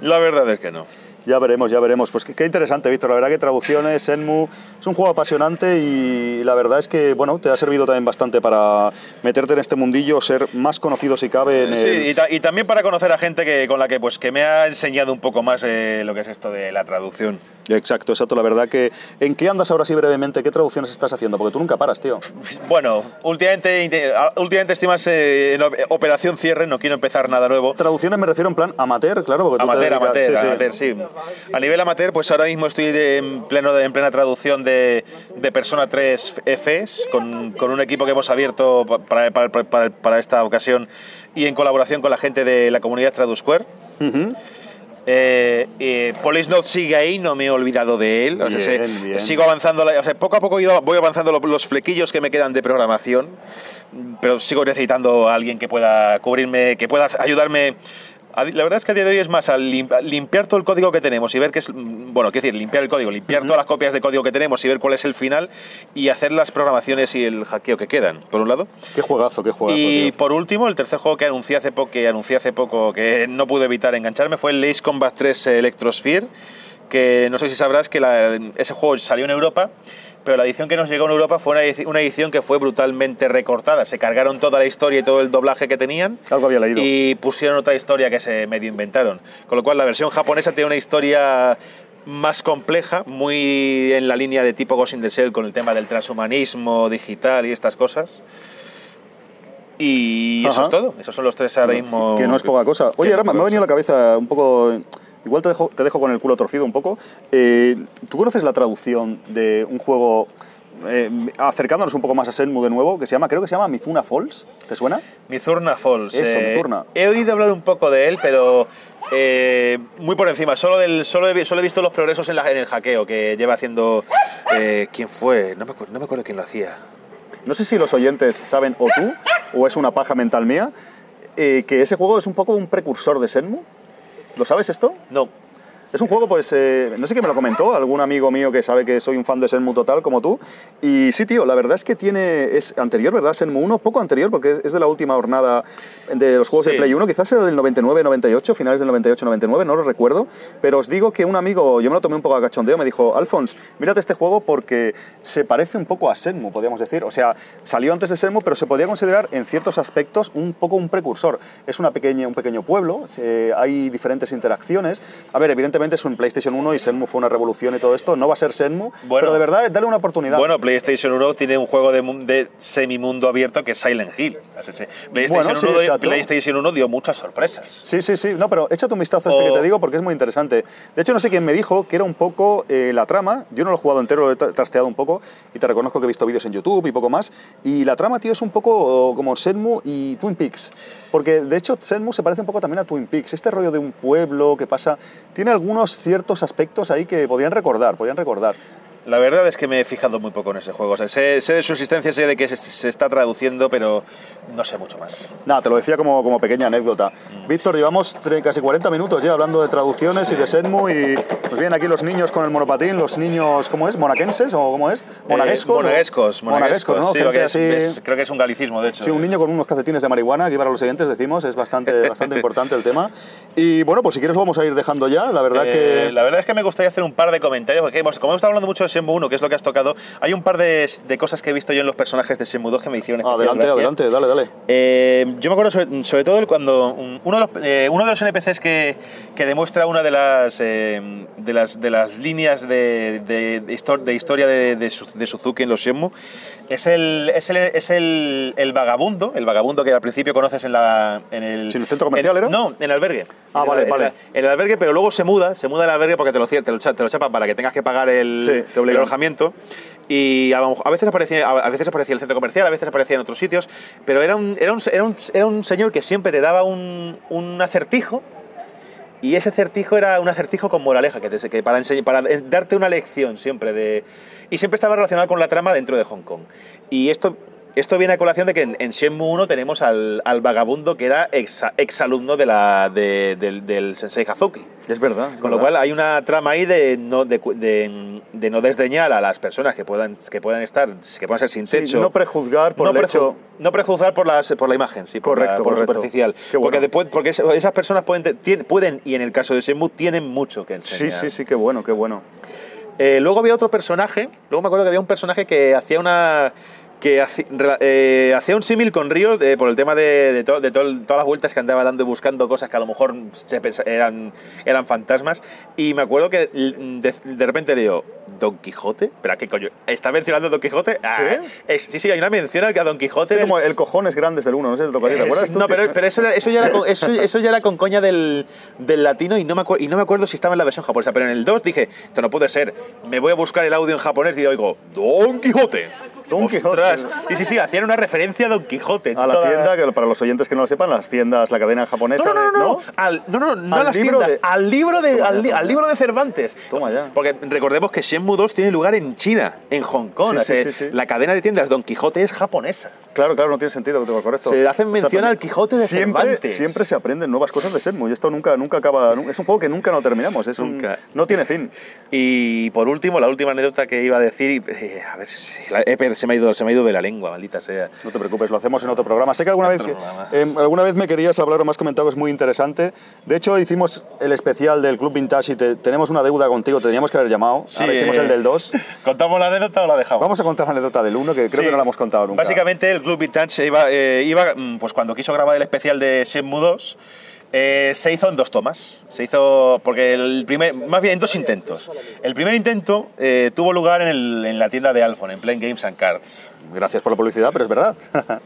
la verdad es que no. Ya veremos, ya veremos. Pues qué, qué interesante, Víctor. La verdad que traducciones, Enmu, es un juego apasionante y la verdad es que, bueno, te ha servido también bastante para meterte en este mundillo, ser más conocido si cabe en Sí, el... y, ta- y también para conocer a gente que, con la que, pues, que me ha enseñado un poco más eh, lo que es esto de la traducción. Exacto, exacto. La verdad que... ¿En qué andas ahora sí brevemente? ¿Qué traducciones estás haciendo? Porque tú nunca paras, tío. Bueno, últimamente, últimamente estoy más eh, en op- operación cierre, no quiero empezar nada nuevo. Traducciones me refiero en plan amateur, claro, porque tú te Amateur, amateur, sí, sí. amateur, sí. A nivel amateur, pues ahora mismo estoy de- en, pleno, en plena traducción de, de Persona 3 Fs con, con un equipo que hemos abierto pa- para, para- para- para esta ocasión y en colaboración con la gente de la comunidad TraduSquare. Eh, eh, Police Note sigue ahí, no me he olvidado de él. O sea, Bien, se- bien. Sigo avanzando, o sea, poco a poco voy avanzando lo- los flequillos que me quedan de programación, pero sigo necesitando a alguien que pueda cubrirme, que pueda ayudarme. La verdad es que a día de hoy es más al lim- al limpiar todo el código que tenemos y ver qué es, mm, bueno, qué decir, limpiar el código, limpiar todas las copias de código que tenemos y ver cuál es el final y hacer las programaciones y el hackeo que quedan, por un lado. Qué juegazo, qué juegazo, Y tío. por último, el tercer juego que anuncié hace poco, que anuncié hace poco, que no pude evitar engancharme, fue el Ace Combat 3 Electrosphere, que no sé si sabrás que la- ese juego salió en Europa, pero la edición que nos llegó en Europa fue una edici- una edición que fue brutalmente recortada. Se cargaron toda la historia y todo el doblaje que tenían. Algo había leído. Y pusieron otra historia que se medio inventaron. Con lo cual la versión japonesa tiene una historia más compleja, muy en la línea de tipo Ghost in the Shell con el tema del transhumanismo digital y estas cosas. Y eso Ajá. es todo. Esos son los tres ahora mismo. Que no es poca cosa. Oye, no me ha venido a la cabeza un poco... Igual te dejo, te dejo con el culo torcido un poco. Eh, ¿Tú conoces la traducción de un juego, eh, acercándonos un poco más a Senmu de nuevo, que se llama, creo que se llama Mizuna Falls? ¿Te suena? Mizurna Falls. Eso, Mizurna. He oído hablar un poco de él, pero eh, muy por encima. Solo, del, solo, he, solo he visto los progresos en, la- en el hackeo que lleva haciendo. eh, ¿Quién fue? No me, acuerdo, no me acuerdo quién lo hacía. No sé si los oyentes saben, o tú, o es una paja mental mía, eh, que ese juego es un poco un precursor de Senmu. ¿Lo sabes esto? No. Es un juego, pues, eh, no sé quién me lo comentó, algún amigo mío que sabe que soy un fan de Senmu total, como tú. Y sí, tío, la verdad es que tiene, es anterior, ¿verdad? Senmu 1, poco anterior, porque es, de la última jornada de los juegos Sí. de Play 1, quizás era del 99-98, finales del 98-99, no lo recuerdo. Pero os digo que un amigo, yo me lo tomé un poco a cachondeo, me dijo, Alfons, mírate este juego porque se parece un poco a Senmu, podríamos decir. O sea, salió antes de Senmu, pero se podría considerar en ciertos aspectos un poco un precursor. Es una pequeña, un pequeño pueblo, se- hay diferentes interacciones. A ver, evidentemente es un PlayStation 1 y Senmu fue una revolución y todo esto. No va a ser Senmu, Bueno. pero de verdad, dale una oportunidad. Bueno, PlayStation 1 tiene un juego de, de semimundo abierto que es Silent Hill. PlayStation, Bueno, sí, 1, dio-. PlayStation 1 dio muchas sorpresas. Sí, sí, sí. No, pero échate un vistazo a este O- que te digo porque es muy interesante. De hecho, no sé quién me dijo que era un poco eh, la trama. Yo no lo he jugado entero, lo he tra- trasteado un poco y te reconozco que he visto vídeos en YouTube y poco más. Y la trama, tío, es un poco oh, como Senmu y Twin Peaks. Porque de hecho, Senmu se parece un poco también a Twin Peaks. Este rollo de un pueblo que pasa. Tiene algunos ciertos aspectos ahí que podían recordar, podían recordar. La verdad es que me he fijado muy poco en ese juego. O sea, sé, sé de su existencia, sé de que se, se está traduciendo, pero no sé mucho más. Nada, te lo decía como, como pequeña anécdota. Mm. Víctor, llevamos casi 40 minutos ya hablando de traducciones y de Senmu y nos vienen aquí los niños con el monopatín, los niños, ¿cómo es? ¿Monaquenses o cómo es? ¿Monaguescos? Eh, monaguescos, Monaguescos, ¿no? sí, Gente es- así... es- creo que es un galicismo, de hecho. Sí, un niño con unos calcetines de marihuana, aquí para los oyentes decimos, es bastante, bastante importante el tema. Y bueno, pues si quieres lo vamos a ir dejando ya, la verdad Eh, que... La verdad es que me gustaría hacer un par de comentarios, porque hemos- como hemos estado hablando mucho de Shenmue 1, que es lo que has tocado, hay un par de, de cosas que he visto yo en los personajes de Shenmue 2 que me hicieron Adelante, gracia. adelante, dale, dale. Eh, yo me acuerdo sobre, sobre todo cuando un- uno de los, eh, uno de los NPCs que, que demuestra una de las, eh, de las, de las líneas de, de- de histor- de historia de, de Suzuki en los Shenmue es el, es, el, es el, el vagabundo, el vagabundo que al principio conoces en, la, en el... ¿Sí, en el centro comercial en- era? No, en el albergue. Ah, En vale, el- en vale. la- en el albergue, pero luego se muda, se muda al albergue porque te lo, te lo, te lo chapan para que tengas que pagar el, Sí, te el obligan. alojamiento. Y a, veces aparecía, a veces aparecía el centro comercial, a veces aparecía en otros sitios, pero era un, era un, era un, era un señor que siempre te daba un, un acertijo. Y ese acertijo era un acertijo con moraleja, que, te- que para, enseñ- para darte una lección siempre de... Y siempre estaba relacionado con la trama dentro de Hong Kong. Y esto esto viene a colación de que en, en Shenmue 1 tenemos al, al vagabundo que era ex, exalumno de la, de- del, del Sensei Hazuki. Es verdad. es Con lo cual hay una trama ahí de no, de, de- de no desdeñar a las personas que puedan, que puedan estar, que puedan ser sin Sí, techo. no prejuzgar por no, el preju- hecho... no prejuzgar por, las, por la imagen, sí, por, la- Correcto, por lo correcto. superficial. Bueno. Porque, después, porque es- esas personas pueden, pueden, y en el caso de Shenmue, tienen mucho que Sí, enseñar. sí, sí, qué bueno, qué bueno. Eh, luego había otro personaje, luego me acuerdo que había un personaje que hacía una que eh, hacía un símil con Río de- por el tema de, de to- de to- todas las vueltas que andaba dando y buscando cosas que a lo mejor se eran, eran fantasmas. Y me acuerdo que de, de repente leo, ¿Don Quijote? ¿Pero qué coño? ¿Está mencionando a Don Quijote? Ah, ¿Sí? es- sí, sí, hay una mención al que a Don Quijote... Es como el cojones grandes del uno, no sé si te tocaría, ¿te Eh, acuerdas sí, no, pero, pero eso, eso, ya era con, eso, eso ya era con coña del, del latino y no, me y no me acuerdo si estaba en la versión japonesa, pero en el 2 dije, esto no puede ser, me voy a buscar el audio en japonés y oigo, Don Quijote. Don Ostras. Quijote. Sí, sí, sí, hacían una referencia a Don Quijote. A la toda- tienda, que para los oyentes que no lo sepan, las tiendas, la cadena japonesa... No, no, no, no, Al, no, no, no Al a las tiendas, de- al libro de, al, li- al libro de Cervantes. Toma ya. Porque recordemos que Shenmue 2 tiene lugar en China, en Hong Kong. Sí, o sea, sí, sí. La cadena de tiendas Don Quijote es japonesa. Claro, claro, no tiene sentido, te correcto. Se hacen mención al Quijote de siempre, Cervantes. Siempre se aprenden nuevas cosas de Shenmue y esto nunca, nunca acaba... Es un juego que nunca no terminamos, es un- Nunca. no tiene fin. Y por último, la última anécdota que iba a decir, eh, a ver, si la- pero se, me ha ido, se me ha ido de la lengua, maldita sea. No te preocupes, lo hacemos en otro programa. Sé que alguna vez, em, alguna vez me querías hablar o me has comentado es muy interesante. De hecho, hicimos el especial del Club Vintage y te- tenemos una deuda contigo, te teníamos que haber llamado. Ahora hicimos eh, el del 2. ¿Contamos la anécdota o la dejamos? Vamos a contar la anécdota del 1, que creo Sí. que no la hemos contado nunca. Básicamente el Club Vintage iba, eh, iba, mm, pues cuando quiso grabar el especial de Shenmue 2, eh, se hizo en dos tomas. Se hizo, porque el primer, más bien en dos intentos. El primer intento eh, tuvo lugar en, la tienda de Alphon, en Plain Games and Cards. Gracias por la publicidad, pero es verdad.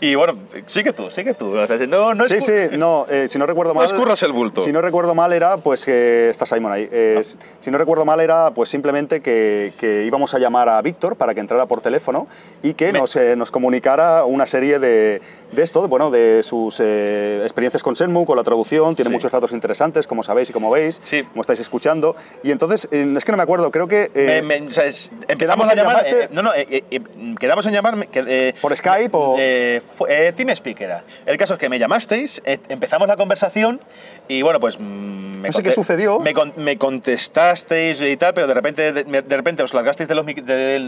Y bueno, sigue tú, sigue tú. O sea, no, no sí, es sí, no, eh, si no recuerdo No mal... escurras el bulto. Si no recuerdo mal era, pues que... Está Simon ahí. Eh, Si no recuerdo mal era, pues simplemente que, que íbamos a llamar a Víctor para que entrara por teléfono y que Me- nos, eh, nos comunicara una serie de, de esto, de, bueno, de sus eh, experiencias con Senmu, con la traducción, tiene Sí. muchos datos interesantes, como sabéis y como veis, Sí. como estáis escuchando. Y entonces, eh, es que no me acuerdo, creo que... eh, Me- me- o sea, es- empezamos a llamar. llamarte- eh, no, no, eh, eh, eh, quedamos en llamarme. que, eh, ¿Por Skype o...? eh, eh, TeamSpeak era. El caso es que me llamasteis, eh, empezamos la conversación y bueno, pues. mm, me No sé qué sucedió. Me, con- me contestasteis y tal, pero de repente, de, de repente os largasteis de los, de,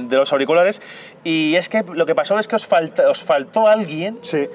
de los auriculares y es que lo que pasó es que os, falta, os faltó alguien. Sí,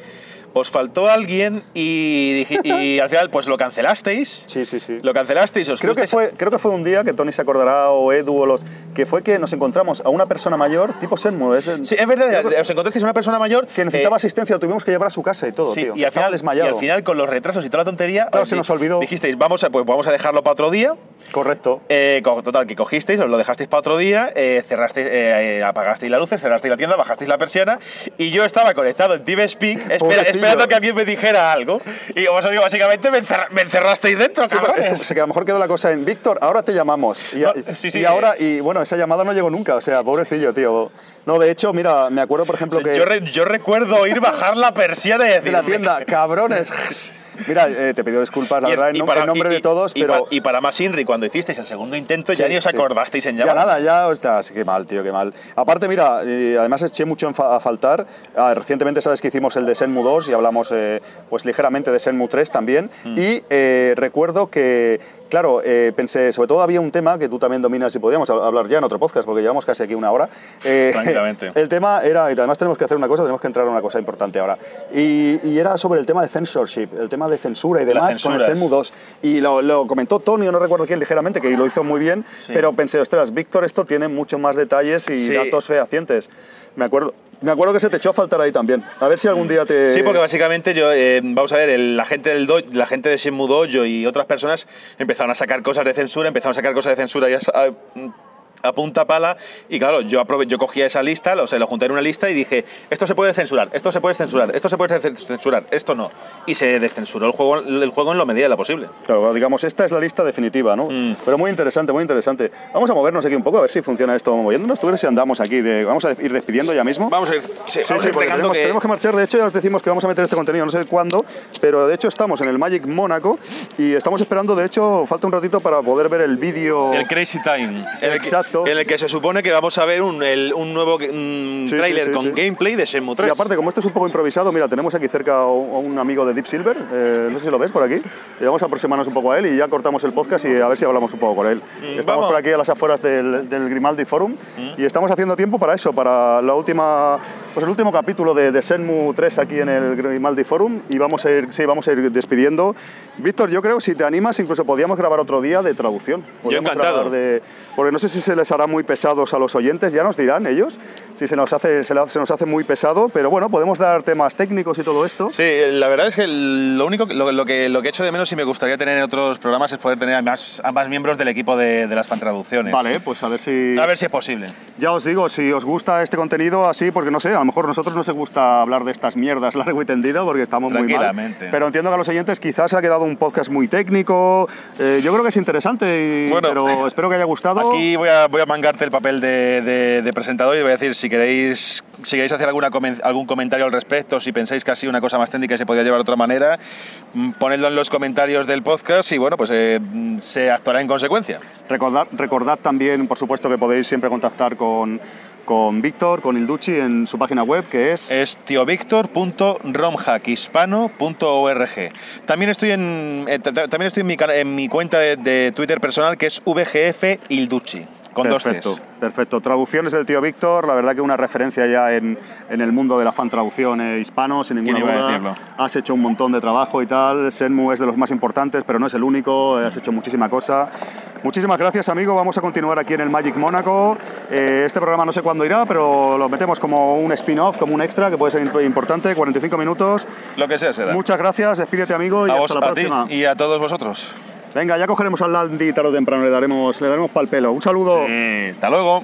Os faltó alguien y, y al final, pues lo cancelasteis. sí, sí, sí. Lo cancelasteis, os Creo que, fue, creo que fue un día que Tony se acordará, o Edu, o los. que fue que nos encontramos a una persona mayor, tipo Senmu, es, Sí, es verdad, os encontrasteis una persona mayor que necesitaba eh, asistencia, lo tuvimos que llevar a su casa y todo, Sí, tío. y al, final, desmayado. y al final, con los retrasos y toda la tontería, Claro, eh, se nos olvidó. Dijisteis, vamos a, pues vamos a dejarlo para otro día. Correcto. Eh, total, que cogisteis, os lo dejasteis para otro día, eh, cerrasteis, eh, eh, apagasteis las luces, cerrasteis la tienda, bajasteis la persiana y yo estaba conectado en TeamSpeak espera- esperando que alguien me dijera algo. Y os digo, básicamente me, encerra- me encerrasteis dentro, Sí, es que, que a lo mejor quedó la cosa en Víctor, ahora te llamamos. Y, No, sí, sí, y ahora, y bueno, esa llamada no llegó nunca, o sea, pobrecillo, tío. No, de hecho, mira, me acuerdo, por ejemplo, que. yo, re- yo recuerdo oír bajar la persiana y decir, de la tienda, cabrones. Mira, eh, te pido disculpas, la Y- verdad, en, y para- en nombre y- de todos, y pero. y para más Inri, cuando hicisteis el segundo intento, ya ni os sí. acordasteis en Ya llamar. nada, ya, ostras, qué mal, tío, qué mal. Aparte, mira, eh, además eché mucho a faltar. Ah, recientemente sabes que hicimos el de Senmu 2 y hablamos eh, pues ligeramente de Senmu 3 también. Mm. Y eh, recuerdo que, claro, eh, pensé, sobre todo había un tema que tú también dominas y podríamos hab- hablar ya en otro podcast porque llevamos casi aquí una hora. Eh, Tranquilamente. El tema era, y además tenemos que hacer una cosa, tenemos que entrar a una cosa importante ahora. Y, y era sobre el tema de censorship, el tema de censura y demás con el. Senmu 2. Y lo, lo comentó Tony, no recuerdo quién, ligeramente, que lo hizo muy bien, Sí. pero pensé, ostras, Víctor, esto tiene mucho más detalles y Sí. datos fehacientes. Me acuerdo, me acuerdo que se te echó a faltar ahí también. A ver si algún día te... Sí, porque básicamente yo, eh, vamos a ver, la gente del do- la gente de Shenmue Dojo y otras personas empezaron a sacar cosas de censura, empezaron a sacar cosas de censura y a- a punta pala y claro, yo aprove- yo cogía esa lista, o sea, lo junté en una lista y dije, esto se puede censurar, esto se puede censurar, esto se puede cen- censurar, esto no. Y se descensuró el juego, el juego en lo medida de lo posible. Claro, digamos, esta es la lista definitiva, ¿no? Mm. Pero muy interesante, muy interesante. Vamos a movernos aquí un poco, a ver si funciona esto moviéndonos. ¿Tú crees si andamos aquí? De... Vamos a ir despidiendo ya mismo. Vamos a ir, sí, Sí, vamos sí, porque tenemos, que- tenemos que marchar. De hecho, ya os decimos que vamos a meter este contenido, no sé cuándo, pero de hecho estamos en el Magic Mónaco y estamos esperando, de hecho, falta un ratito para poder ver el vídeo. El Crazy Time. El, Exacto. Exacto. En el que se supone que vamos a ver un, el- un nuevo mm, Sí, tráiler sí, sí, con gameplay de Shenmue 3. Y aparte, como esto es un poco improvisado, mira, tenemos aquí cerca a un un amigo de Deep Silver, eh, no sé si lo ves por aquí, y vamos a aproximarnos un poco a él y ya cortamos el podcast y a ver si hablamos un poco con él. estamos vamos. por aquí a las afueras del, del Grimaldi Forum y estamos haciendo tiempo para eso, para la última, pues el último capítulo de, de Shenmue 3 aquí en el Grimaldi Forum y vamos a ir, sí, vamos a ir despidiendo. Víctor, yo creo, si te animas, incluso podíamos grabar otro día de traducción. Podríamos encantado. grabar de- porque no sé si se les hará muy pesados a los oyentes, ya nos dirán ellos, si se nos hace, se, nos hace muy pesado, pero bueno, podemos dar temas técnicos y todo esto. Sí, la verdad es que lo único lo, lo que lo que echo de menos y me gustaría tener en otros programas es poder tener a más, a más miembros del equipo de, de las fan traducciones. Vale, pues a ver si... A ver si es posible. Ya os digo, si os gusta este contenido así, porque no sé, a lo mejor a nosotros nos gusta hablar de estas mierdas largo y tendido porque estamos muy mal. Pero entiendo que a los oyentes quizás ha quedado un podcast muy técnico. eh, yo creo que es interesante, y- Bueno, pero espero que haya gustado. Aquí voy a, voy a mangarte el papel de, de- de presentador y voy a decir si queréis, si queréis hacer alguna algún comentario al respecto, si pensáis que ha sido una cosa más técnica y se podría llevar de otra manera, mm, ponedlo en los comentarios del podcast y bueno, pues eh, mm, se actuará en consecuencia. Recordad, recordad también, por supuesto, que podéis siempre contactar con, con Víctor, con Ilducci en su página web, que es... Es tiovictor.romhackhispano.org. También estoy en eh, ta- ta- también estoy en mi, en mi cuenta de, de Twitter personal que es VGF Ilducci, con perfecto, dos T's. perfecto. Traducciones del tío Víctor, la verdad que una referencia ya en, en el mundo de la fan traducción eh, hispano, sin ninguna ¿Quién iba a duda. decirlo? Has hecho un montón de trabajo y tal. Senmu es de los más importantes, pero no es el único. eh, Has hecho muchísima cosa. Muchísimas gracias, amigo. Vamos a continuar aquí en el Magic Mónaco. Eh, este programa no sé cuándo irá, pero lo metemos como un spin-off, como un extra, que puede ser imp- importante. 45 minutos. Lo que sea será. Muchas gracias. Despídete, amigo, y a hasta vos, la a ti próxima. y a todos vosotros. Venga, ya cogeremos al Landy tarde o temprano. Le daremos, le daremos pal pelo. Un saludo. Eh, hasta luego.